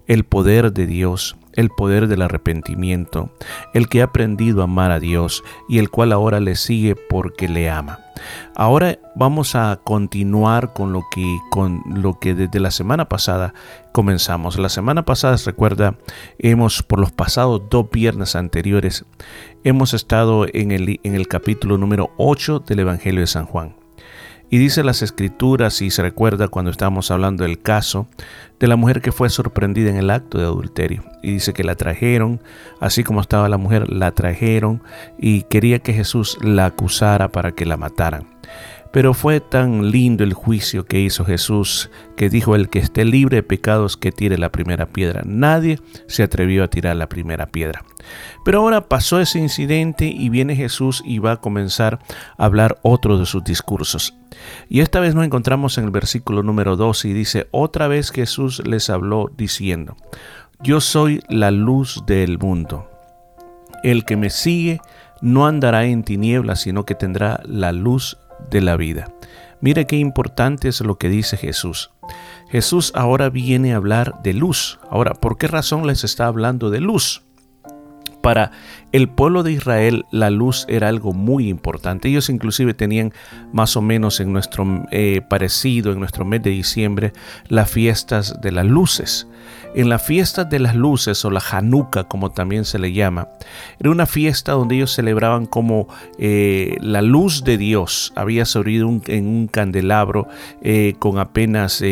el poder de Dios, el poder del arrepentimiento, el que ha aprendido a amar a Dios y el cual ahora le sigue porque le ama. Ahora vamos a continuar con lo que con lo que desde la semana pasada comenzamos. La semana pasada, recuerda, hemos por los pasados dos viernes anteriores hemos estado en el, en el capítulo número 8 del Evangelio de San Juan. Y dice las escrituras, y se recuerda cuando estábamos hablando del caso de la mujer que fue sorprendida en el acto de adulterio. Y dice que la trajeron, así como estaba la mujer, la trajeron y quería que Jesús la acusara para que la mataran. Pero fue tan lindo el juicio que hizo Jesús que dijo el que esté libre de pecados que tire la primera piedra. Nadie se atrevió a tirar la primera piedra. Pero ahora pasó ese incidente y viene Jesús y va a comenzar a hablar otro de sus discursos. Y esta vez nos encontramos en el versículo número 12 y dice, otra vez Jesús les habló diciendo, yo soy la luz del mundo. El que me sigue no andará en tinieblas, sino que tendrá la luz de la vida. Mire qué importante es lo que dice Jesús. Jesús ahora viene a hablar de luz. Ahora, ¿por qué razón les está hablando de luz? Para el pueblo de Israel la luz era algo muy importante. Ellos inclusive tenían más o menos en nuestro eh, parecido, en nuestro mes de diciembre, las fiestas de las luces. En la fiesta de las luces o la Hanukkah como también se le llama, era una fiesta donde ellos celebraban como eh, la luz de Dios había salido en un candelabro eh, con apenas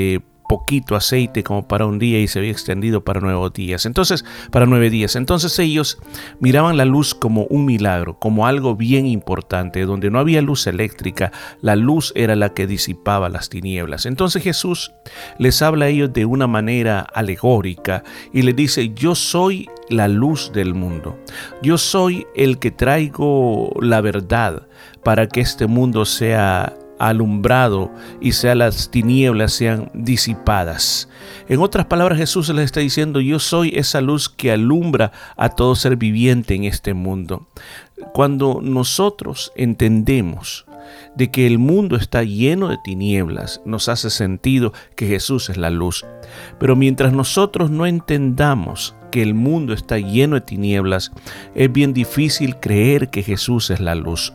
poquito aceite como para un día y se había extendido para nueve días. Entonces, para nueve días. Entonces ellos miraban la luz como un milagro, como algo bien importante, donde no había luz eléctrica, la luz era la que disipaba las tinieblas. Entonces Jesús les habla a ellos de una manera alegórica y les dice, yo soy la luz del mundo. Yo soy el que traigo la verdad para que este mundo sea alumbrado y sea las tinieblas sean disipadas. En otras palabras, Jesús les está diciendo, yo soy esa luz que alumbra a todo ser viviente en este mundo. Cuando nosotros entendemos de que el mundo está lleno de tinieblas, nos hace sentido que Jesús es la luz. Pero mientras nosotros no entendamos que el mundo está lleno de tinieblas, es bien difícil creer que Jesús es la luz.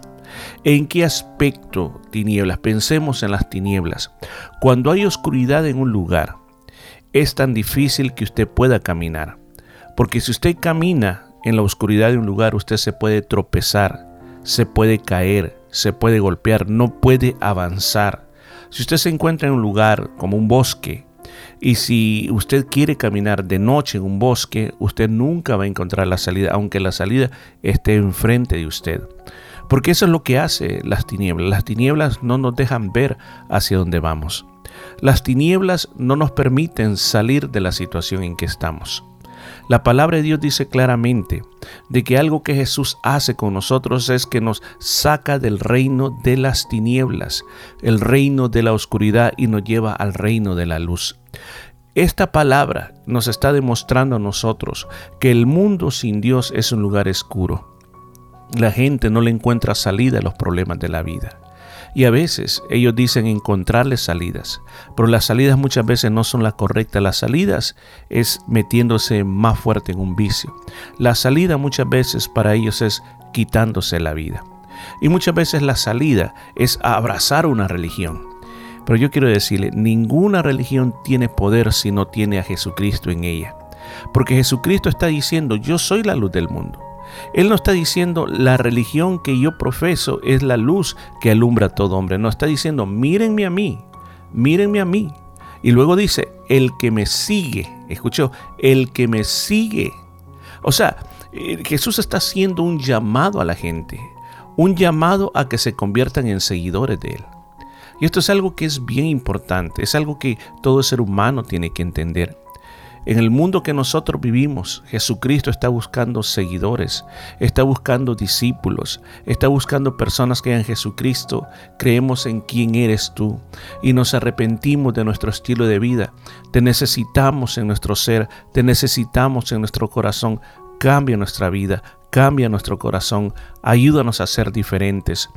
¿En qué aspecto tinieblas? Pensemos en las tinieblas. Cuando hay oscuridad en un lugar, es tan difícil que usted pueda caminar. Porque si usted camina en la oscuridad de un lugar, usted se puede tropezar, se puede caer, se puede golpear, no puede avanzar. Si usted se encuentra en un lugar como un bosque, y si usted quiere caminar de noche en un bosque, usted nunca va a encontrar la salida, aunque la salida esté enfrente de usted. Porque eso es lo que hace las tinieblas. Las tinieblas no nos dejan ver hacia dónde vamos. Las tinieblas no nos permiten salir de la situación en que estamos. La palabra de Dios dice claramente de que algo que Jesús hace con nosotros es que nos saca del reino de las tinieblas, el reino de la oscuridad y nos lleva al reino de la luz. Esta palabra nos está demostrando a nosotros que el mundo sin Dios es un lugar oscuro la gente no le encuentra salida a los problemas de la vida. Y a veces ellos dicen encontrarles salidas, pero las salidas muchas veces no son las correctas. Las salidas es metiéndose más fuerte en un vicio. La salida muchas veces para ellos es quitándose la vida. Y muchas veces la salida es abrazar una religión. Pero yo quiero decirle, ninguna religión tiene poder si no tiene a Jesucristo en ella. Porque Jesucristo está diciendo, yo soy la luz del mundo. Él no está diciendo la religión que yo profeso es la luz que alumbra a todo hombre. No está diciendo, mírenme a mí, mírenme a mí. Y luego dice, el que me sigue, escuchó, el que me sigue. O sea, eh, Jesús está haciendo un llamado a la gente, un llamado a que se conviertan en seguidores de Él. Y esto es algo que es bien importante, es algo que todo ser humano tiene que entender. En el mundo que nosotros vivimos, Jesucristo está buscando seguidores, está buscando discípulos, está buscando personas que en Jesucristo creemos en quién eres tú y nos arrepentimos de nuestro estilo de vida. Te necesitamos en nuestro ser, te necesitamos en nuestro corazón. Cambia nuestra vida, cambia nuestro corazón, ayúdanos a ser diferentes.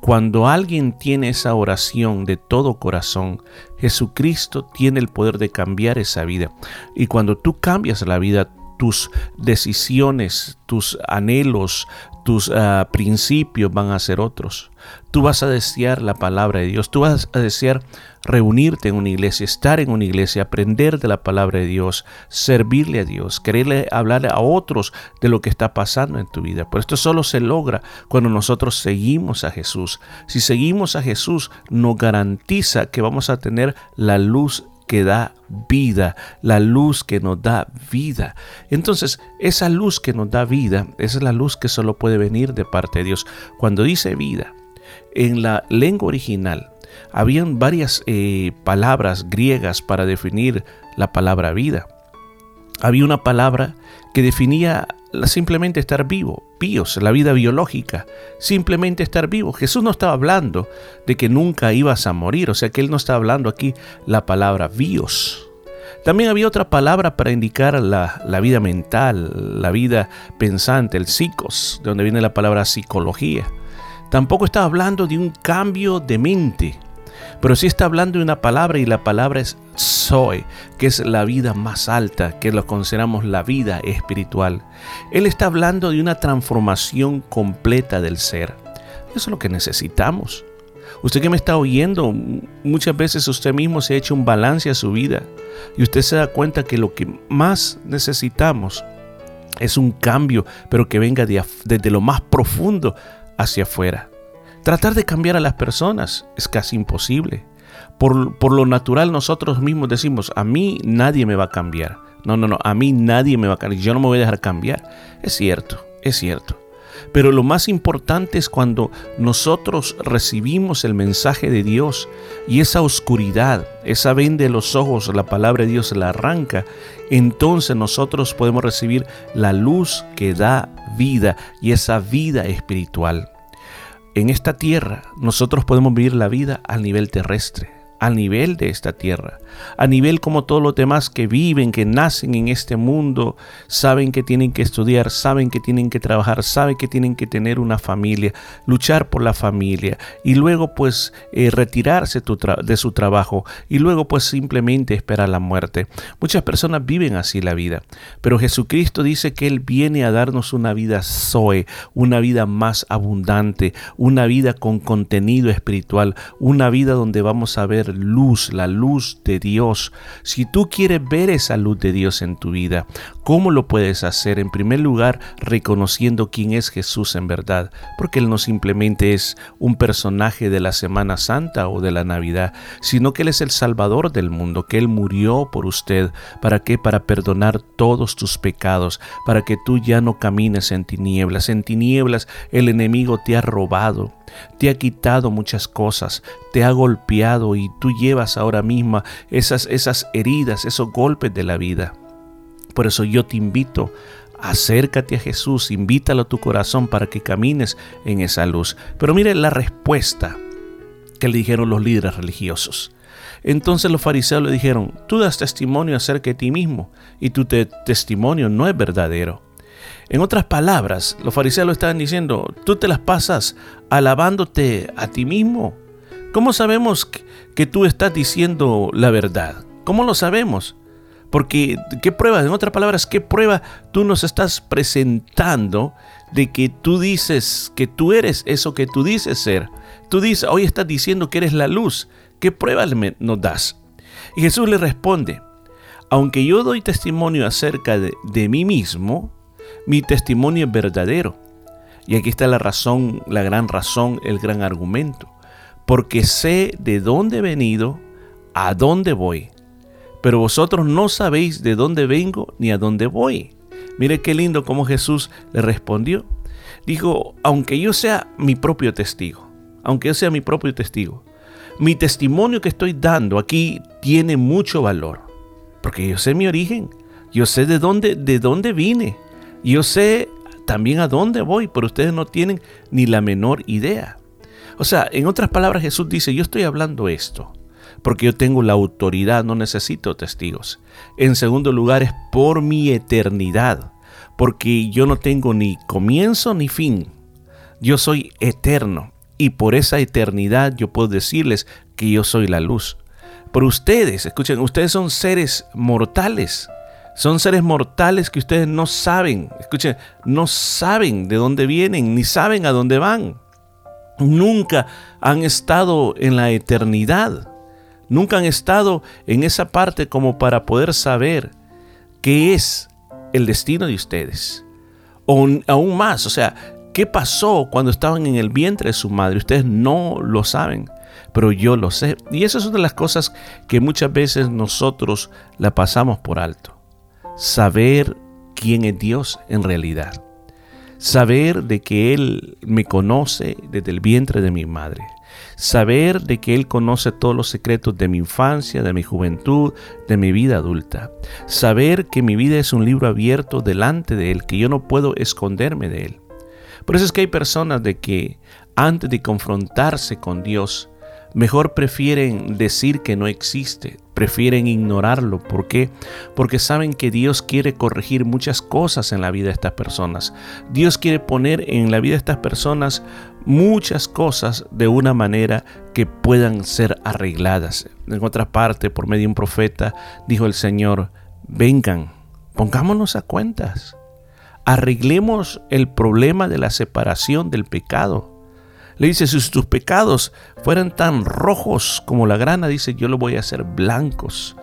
Cuando alguien tiene esa oración de todo corazón, Jesucristo tiene el poder de cambiar esa vida. Y cuando tú cambias la vida, tus decisiones, tus anhelos, tus ah, principios van a ser otros. Tú vas a desear la palabra de Dios, tú vas a desear reunirte en una iglesia, estar en una iglesia, aprender de la palabra de Dios, servirle a Dios, quererle hablar a otros de lo que está pasando en tu vida. Pero esto solo se logra cuando nosotros seguimos a Jesús. Si seguimos a Jesús, nos garantiza que vamos a tener la luz que da vida, la luz que nos da vida. Entonces, esa luz que nos da vida, esa es la luz que solo puede venir de parte de Dios. Cuando dice vida, en la lengua original, habían varias eh, palabras griegas para definir la palabra vida. Había una palabra que definía simplemente estar vivo, bios, la vida biológica, simplemente estar vivo. Jesús no estaba hablando de que nunca ibas a morir, o sea que él no está hablando aquí la palabra bios. También había otra palabra para indicar la, la vida mental, la vida pensante, el psicos, de donde viene la palabra psicología. Tampoco está hablando de un cambio de mente, pero sí está hablando de una palabra y la palabra es Zoe, que es la vida más alta, que lo consideramos la vida espiritual. Él está hablando de una transformación completa del ser. Eso es lo que necesitamos. Usted que me está oyendo, muchas veces usted mismo se ha hecho un balance a su vida y usted se da cuenta que lo que más necesitamos es un cambio, pero que venga desde lo más profundo hacia afuera. Tratar de cambiar a las personas es casi imposible. Por, por, lo natural nosotros mismos decimos, a mí nadie me va a cambiar. No, no, no, a mí nadie me va a cambiar. Yo no me voy a dejar cambiar. Es cierto, es cierto. Pero lo más importante es cuando nosotros recibimos el mensaje de Dios y esa oscuridad, esa venda de los ojos, la palabra de Dios la arranca, entonces nosotros podemos recibir la luz que da vida y esa vida espiritual. En esta tierra nosotros podemos vivir la vida al nivel terrestre, al nivel de esta tierra, a nivel como todos los demás que viven, que nacen en este mundo, saben que tienen que estudiar, saben que tienen que trabajar, saben que tienen que tener una familia, luchar por la familia y luego pues eh, retirarse de su trabajo y luego pues simplemente esperar la muerte. Muchas personas viven así la vida, pero Jesucristo dice que Él viene a darnos una vida zoe, una vida más abundante, una vida con contenido espiritual, una vida donde vamos a ver luz, la luz de Dios. Si tú quieres ver esa luz de Dios en tu vida, ¿cómo lo puedes hacer? En primer lugar, reconociendo quién es Jesús en verdad, porque Él no simplemente es un personaje de la Semana Santa o de la Navidad, sino que Él es el Salvador del mundo, que Él murió por usted. ¿Para qué? Para perdonar todos tus pecados, para que tú ya no camines en tinieblas. En tinieblas el enemigo te ha robado te ha quitado muchas cosas, te ha golpeado y tú llevas ahora mismo esas, esas heridas, esos golpes de la vida. Por eso yo te invito, acércate a Jesús, invítalo a tu corazón para que camines en esa luz. Pero mire la respuesta que le dijeron los líderes religiosos. Entonces los fariseos le dijeron, tú das testimonio acerca de ti mismo y tu testimonio no es verdadero. En otras palabras, los fariseos lo estaban diciendo, tú te las pasas alabándote a ti mismo. ¿Cómo sabemos que tú estás diciendo la verdad? ¿Cómo lo sabemos? Porque, ¿qué prueba? En otras palabras, ¿qué prueba tú nos estás presentando de que tú dices que tú eres eso que tú dices ser? Tú dices, hoy estás diciendo que eres la luz. ¿Qué prueba nos das? Y Jesús le responde, aunque yo doy testimonio acerca de, de mí mismo, mi testimonio es verdadero. Y aquí está la razón, la gran razón, el gran argumento. Porque sé de dónde he venido, a dónde voy pero vosotros no sabéis de dónde vengo ni a dónde voy. Mire qué lindo como Jesús le respondió. Dijo, aunque yo sea mi propio testigo, aunque yo sea mi propio testigo, mi testimonio que estoy dando aquí tiene mucho valor, porque yo sé mi origen, yo sé de dónde, de dónde vine, yo sé también a dónde voy, pero ustedes no tienen ni la menor idea. O sea, en otras palabras Jesús dice, yo estoy hablando esto porque yo tengo la autoridad, no necesito testigos. En segundo lugar es por mi eternidad, porque yo no tengo ni comienzo ni fin. Yo soy eterno y por esa eternidad yo puedo decirles que yo soy la luz. Por ustedes, escuchen, ustedes son seres mortales. Son seres mortales que ustedes no saben, escuchen, no saben de dónde vienen, ni saben a dónde van. Nunca han estado en la eternidad. Nunca han estado en esa parte como para poder saber qué es el destino de ustedes. O aún más, o sea, qué pasó cuando estaban en el vientre de su madre. Ustedes no lo saben, pero yo lo sé. Y esa es una de las cosas que muchas veces nosotros la pasamos por alto. Saber quién es Dios en realidad. Saber de que Él me conoce desde el vientre de mi madre saber de que Él conoce todos los secretos de mi infancia, de mi juventud, de mi vida adulta, saber que mi vida es un libro abierto delante de Él, que yo no puedo esconderme de Él. Por eso es que hay personas de que antes de confrontarse con Dios, mejor prefieren decir que no existe, prefieren ignorarlo. ¿Por qué? Porque saben que Dios quiere corregir muchas cosas en la vida de estas personas. Dios quiere poner en la vida de estas personas muchas cosas de una manera que puedan ser arregladas. En otra parte, por medio de un profeta, dijo el Señor, vengan, pongámonos a cuentas, arreglemos el problema de la separación del pecado. Le dice, si tus pecados fueran tan rojos como la grana, dice, yo lo voy a hacer blancos.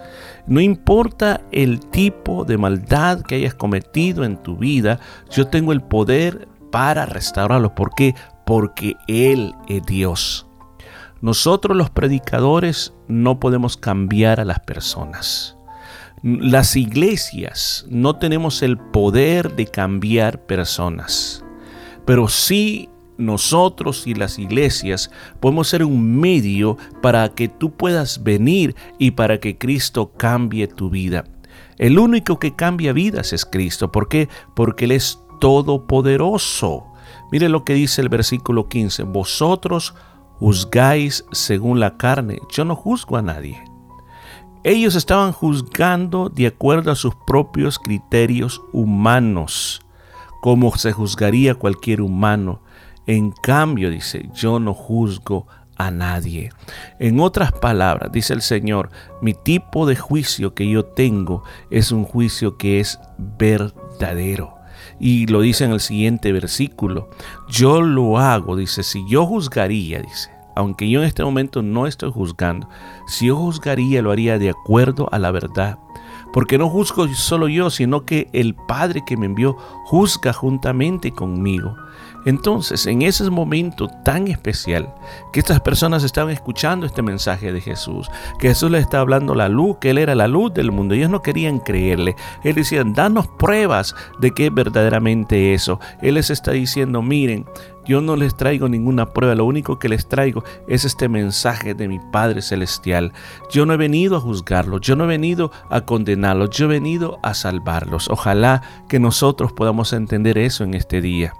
No importa el tipo de maldad que hayas cometido en tu vida, yo tengo el poder para restaurarlo. ¿Por qué? Porque Él es Dios. Nosotros los predicadores no podemos cambiar a las personas. Las iglesias no tenemos el poder de cambiar personas, pero sí nosotros y las iglesias podemos ser un medio para que tú puedas venir y para que Cristo cambie tu vida. El único que cambia vidas es Cristo. ¿Por qué? Porque Él es todopoderoso. Mire lo que dice el versículo 15. Vosotros juzgáis según la carne. Yo no juzgo a nadie. Ellos estaban juzgando de acuerdo a sus propios criterios humanos, como se juzgaría cualquier humano. En cambio, dice, yo no juzgo a nadie. En otras palabras, dice el Señor, mi tipo de juicio que yo tengo es un juicio que es verdadero. Y lo dice en el siguiente versículo. Yo lo hago, dice, si yo juzgaría, dice, aunque yo en este momento no estoy juzgando, si yo juzgaría lo haría de acuerdo a la verdad. Porque no juzgo solo yo, sino que el Padre que me envió juzga juntamente conmigo. Entonces, en ese momento tan especial, que estas personas estaban escuchando este mensaje de Jesús, que Jesús les estaba hablando la luz, que Él era la luz del mundo, ellos no querían creerle. Él decía, danos pruebas de que es verdaderamente eso. Él les está diciendo, miren, yo no les traigo ninguna prueba, lo único que les traigo es este mensaje de mi Padre Celestial. Yo no he venido a juzgarlos, yo no he venido a condenarlos, yo he venido a salvarlos. Ojalá que nosotros podamos entender eso en este día.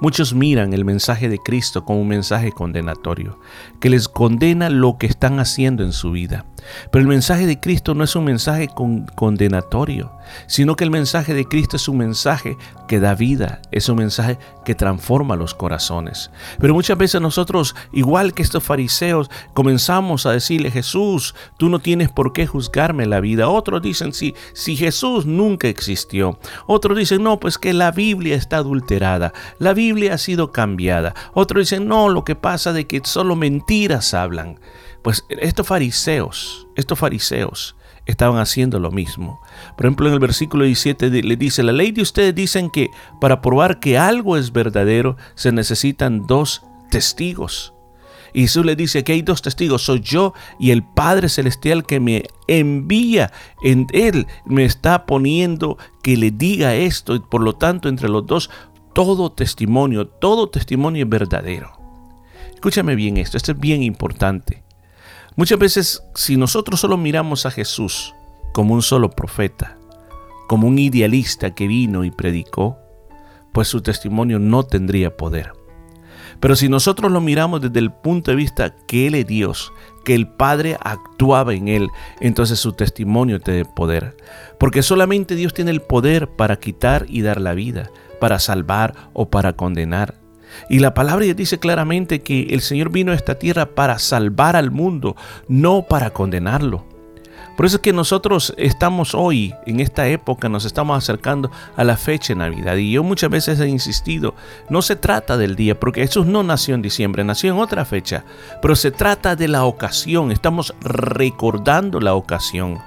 Muchos miran el mensaje de Cristo como un mensaje condenatorio, que les condena lo que están haciendo en su vida. Pero el mensaje de Cristo no es un mensaje condenatorio, sino que el mensaje de Cristo es un mensaje que da vida, es un mensaje que transforma los corazones. Pero muchas veces nosotros, igual que estos fariseos, comenzamos a decirle, Jesús, tú no tienes por qué juzgarme la vida. Otros dicen, sí, si Jesús nunca existió. Otros dicen, no, pues que la Biblia está adulterada, la Biblia ha sido cambiada. Otros dicen, no, lo que pasa de que solo mentiras hablan. Pues estos fariseos, estos fariseos, estaban haciendo lo mismo. Por ejemplo, en el versículo 17 le dice, la ley de ustedes dicen que para probar que algo es verdadero se necesitan dos testigos. Y Jesús le dice que hay dos testigos, soy yo y el Padre Celestial que me envía. En Él me está poniendo que le diga esto y por lo tanto entre los dos todo testimonio, todo testimonio es verdadero. Escúchame bien esto, esto es bien importante. Muchas veces si nosotros solo miramos a Jesús como un solo profeta, como un idealista que vino y predicó, pues su testimonio no tendría poder. Pero si nosotros lo miramos desde el punto de vista que Él es Dios, que el Padre actuaba en Él, entonces su testimonio tiene poder. Porque solamente Dios tiene el poder para quitar y dar la vida, para salvar o para condenar. Y la palabra dice claramente que el Señor vino a esta tierra para salvar al mundo, no para condenarlo. Por eso es que nosotros estamos hoy, en esta época, nos estamos acercando a la fecha de Navidad. Y yo muchas veces he insistido, no se trata del día, porque Jesús no nació en diciembre, nació en otra fecha, pero se trata de la ocasión, estamos recordando la ocasión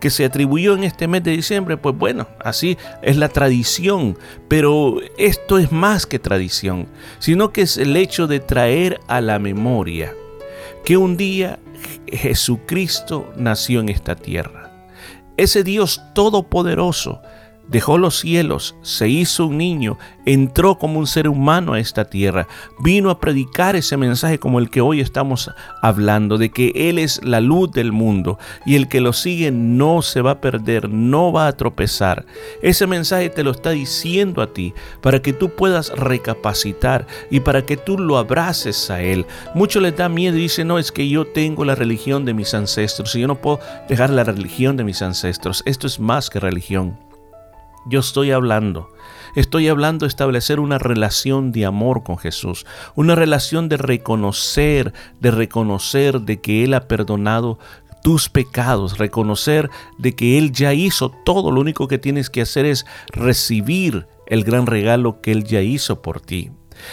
que se atribuyó en este mes de diciembre, pues bueno, así es la tradición, pero esto es más que tradición, sino que es el hecho de traer a la memoria que un día Jesucristo nació en esta tierra. Ese Dios todopoderoso dejó los cielos, se hizo un niño, entró como un ser humano a esta tierra, vino a predicar ese mensaje como el que hoy estamos hablando, de que Él es la luz del mundo y el que lo sigue no se va a perder, no va a tropezar. Ese mensaje te lo está diciendo a ti para que tú puedas recapacitar y para que tú lo abraces a Él. Muchos les da miedo y dicen, no, es que yo tengo la religión de mis ancestros y yo no puedo dejar la religión de mis ancestros. Esto es más que religión. Yo estoy hablando. Estoy hablando de establecer una relación de amor con Jesús, una relación de reconocer, de reconocer de que Él ha perdonado tus pecados, reconocer de que Él ya hizo todo, lo único que tienes que hacer es recibir el gran regalo que Él ya hizo por ti.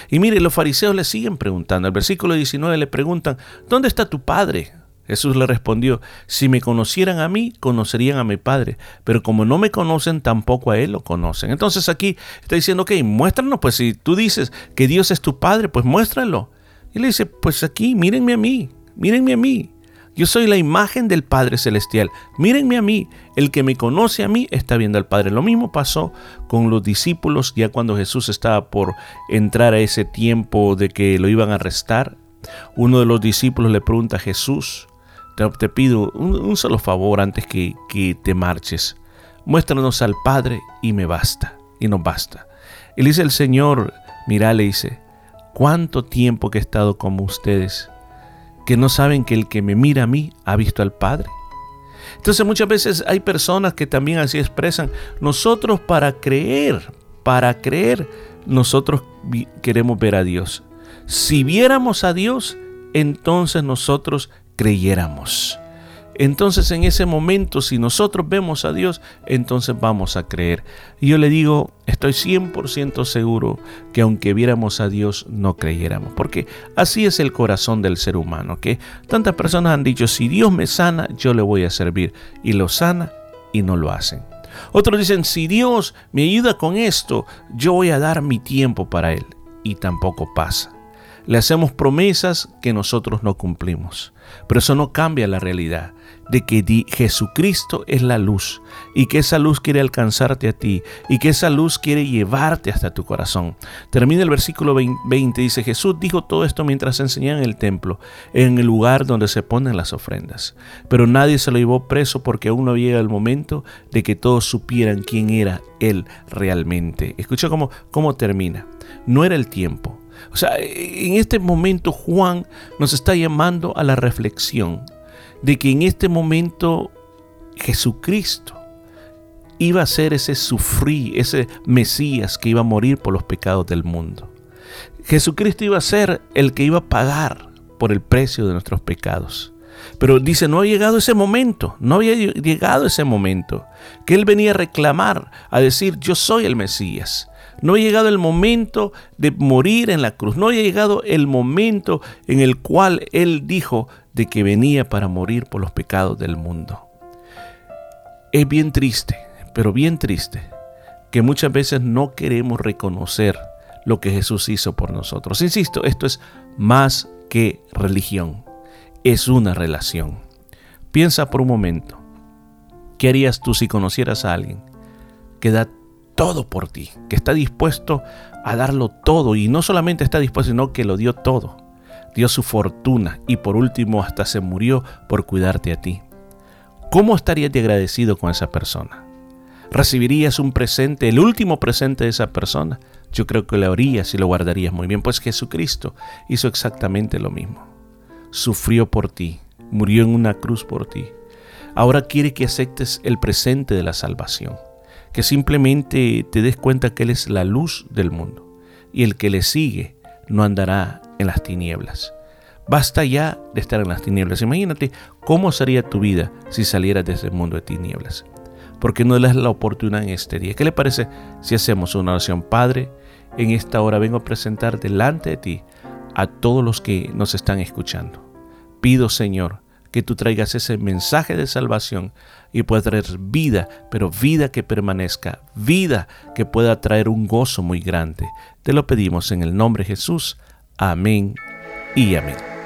Y mire, los fariseos le siguen preguntando, el versículo 19 le preguntan, ¿dónde está tu Padre? Jesús le respondió, si me conocieran a mí, conocerían a mi Padre, pero como no me conocen, tampoco a Él lo conocen. Entonces aquí está diciendo, ok, muéstranos, pues si tú dices que Dios es tu Padre, pues muéstralo. Y le dice, pues aquí, mírenme a mí, mírenme a mí. Yo soy la imagen del Padre Celestial. Mírenme a mí. El que me conoce a mí está viendo al Padre. Lo mismo pasó con los discípulos ya cuando Jesús estaba por entrar a ese tiempo de que lo iban a arrestar. Uno de los discípulos le pregunta a Jesús, te, pido un, solo favor antes que, que te marches. Muéstranos al Padre y me basta, y nos basta. Y dice el Señor, mira, le dice, ¿cuánto tiempo que he estado como ustedes? Que no saben que el que me mira a mí ha visto al Padre. Entonces muchas veces hay personas que también así expresan, nosotros para creer, para creer, nosotros queremos ver a Dios. Si viéramos a Dios, entonces nosotros creyéramos. Entonces en ese momento, si nosotros vemos a Dios, entonces vamos a creer. Y yo le digo, estoy 100% seguro que aunque viéramos a Dios, no creyéramos. Porque así es el corazón del ser humano, que tantas personas han dicho, si Dios me sana, yo le voy a servir. Y lo sana y no lo hacen. Otros dicen, si Dios me ayuda con esto, yo voy a dar mi tiempo para Él. Y tampoco pasa. Le hacemos promesas que nosotros no cumplimos. Pero eso no cambia la realidad de que Jesucristo es la luz y que esa luz quiere alcanzarte a ti y que esa luz quiere llevarte hasta tu corazón. Termina el versículo 20, dice Jesús dijo todo esto mientras enseñaba en el templo, en el lugar donde se ponen las ofrendas. Pero nadie se lo llevó preso porque aún no llega el momento de que todos supieran quién era Él realmente. Escucha cómo, cómo termina. No era el tiempo o sea, en este momento Juan nos está llamando a la reflexión de que en este momento Jesucristo iba a ser ese sufrir, ese Mesías que iba a morir por los pecados del mundo. Jesucristo iba a ser el que iba a pagar por el precio de nuestros pecados. Pero dice, no ha llegado ese momento, no había llegado ese momento, que Él venía a reclamar, a decir, yo soy el Mesías. No ha llegado el momento de morir en la cruz, no ha llegado el momento en el cual Él dijo de que venía para morir por los pecados del mundo. Es bien triste, pero bien triste, que muchas veces no queremos reconocer lo que Jesús hizo por nosotros. Insisto, esto es más que religión es una relación. Piensa por un momento, ¿qué harías tú si conocieras a alguien que da todo por ti, que está dispuesto a darlo todo y no solamente está dispuesto, sino que lo dio todo? Dio su fortuna y por último hasta se murió por cuidarte a ti. ¿Cómo estarías de agradecido con esa persona? ¿Recibirías un presente, el último presente de esa persona? Yo creo que lo harías y lo guardarías muy bien, pues Jesucristo hizo exactamente lo mismo sufrió por ti, murió en una cruz por ti. Ahora quiere que aceptes el presente de la salvación, que simplemente te des cuenta que Él es la luz del mundo y el que le sigue no andará en las tinieblas. Basta ya de estar en las tinieblas. Imagínate cómo sería tu vida si salieras de ese mundo de tinieblas. Porque no le das la oportunidad en este día. ¿Qué le parece si hacemos una oración? Padre, en esta hora vengo a presentar delante de ti a todos los que nos están escuchando. Pido, Señor, que tú traigas ese mensaje de salvación y puedas traer vida, pero vida que permanezca, vida que pueda traer un gozo muy grande. Te lo pedimos en el nombre de Jesús. Amén y amén.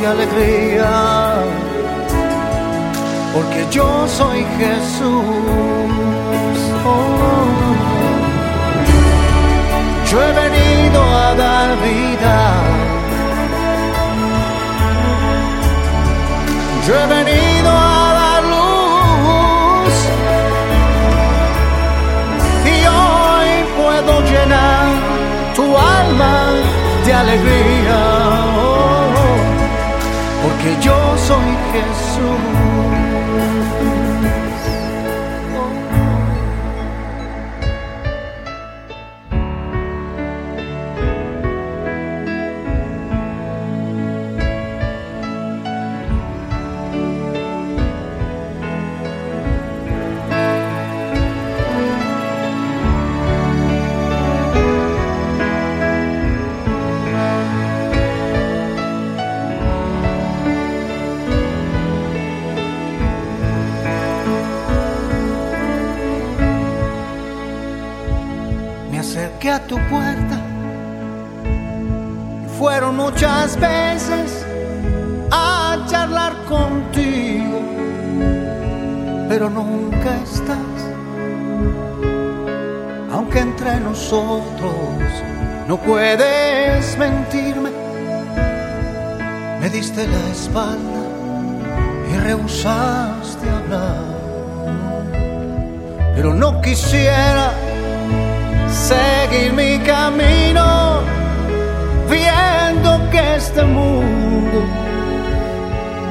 De alegría. Porque yo soy Jesús. Oh. Yo he venido a dar vida. Yo he venido a dar luz y hoy puedo llenar tu alma de alegría, porque yo soy Jesús. Espalda y rehusaste hablar. Pero no quisiera seguir mi camino viendo que este mundo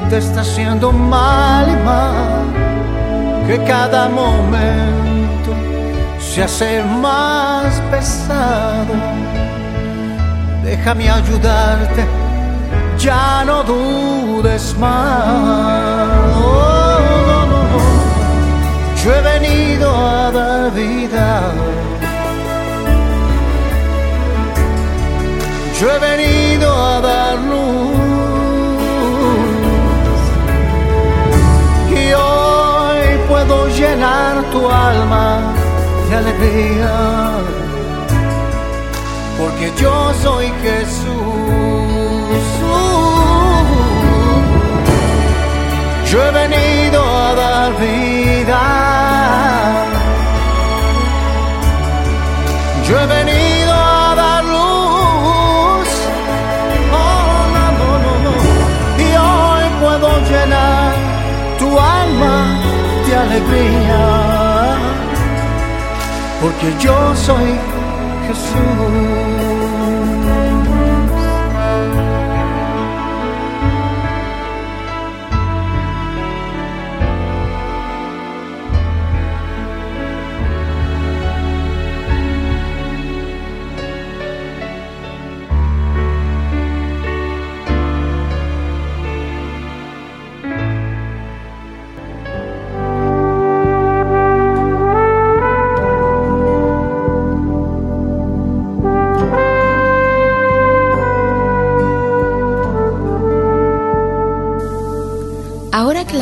te está haciendo mal y mal, que cada momento se hace más pesado. Déjame ayudarte, ya no dudes. Oh. Yo he venido a dar vida. Yo he venido a dar luz. Y hoy puedo llenar tu alma de alegría. Porque yo soy Jesús. Yo he venido a dar vida. Yo he venido a dar luz. Oh, no, no, no. Y hoy puedo llenar tu alma de alegría. Porque yo soy Jesús.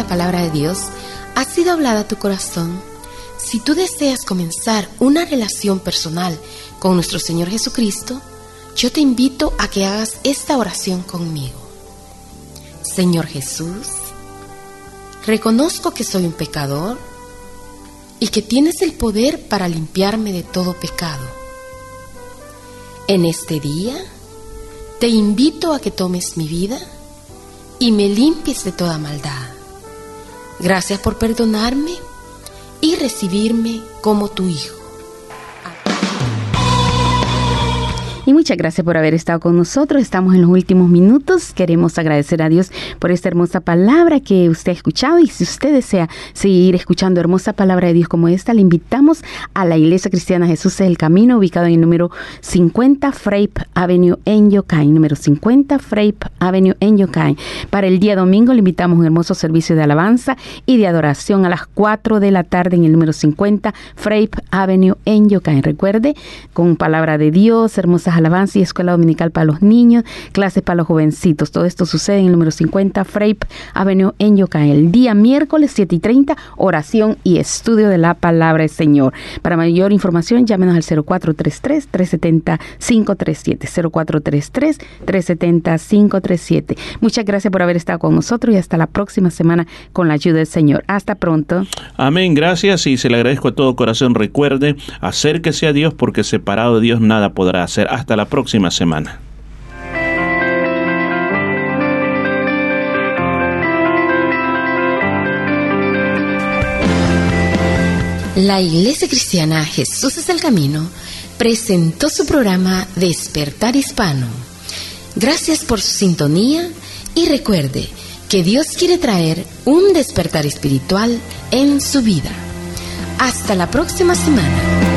La palabra de Dios ha sido hablada a tu corazón, si tú deseas comenzar una relación personal con nuestro Señor Jesucristo, yo te invito a que hagas esta oración conmigo. Señor Jesús, reconozco que soy un pecador y que tienes el poder para limpiarme de todo pecado. En este día, te invito a que tomes mi vida y me limpies de toda maldad. Gracias por perdonarme y recibirme como tu hijo. Y muchas gracias por haber estado con nosotros. Estamos en los últimos minutos. Queremos agradecer a Dios por esta hermosa palabra que usted ha escuchado. Y si usted desea seguir escuchando hermosa palabra de Dios como esta, le invitamos a la Iglesia Cristiana Jesús es el Camino, ubicado en el número 50 Frape Avenue en Yokai. Número 50 Frape Avenue en Yokai. Para el día domingo le invitamos un hermoso servicio de alabanza y de adoración a las 4 de la tarde en el número 50 Frape Avenue en Yokai. Recuerde, con palabra de Dios, hermosas alabanzas y escuela dominical para los niños, clases para los jovencitos. Todo esto sucede en el número 50 Frape Avenue en Yokai. El día miércoles 7 y 30, oración y estudio de la palabra del Señor. Para mayor información, llámenos al 0433-370-537. 0433-370-537. Muchas gracias por haber estado con nosotros y hasta la próxima semana con la ayuda del Señor. Hasta pronto. Amén, gracias y se le agradezco a todo corazón. Recuerde, acérquese a Dios porque separado de Dios nada podrá hacer. Hasta la próxima semana. La Iglesia Cristiana Jesús es el Camino presentó su programa Despertar Hispano. Gracias por su sintonía y recuerde que Dios quiere traer un despertar espiritual en su vida. Hasta la próxima semana.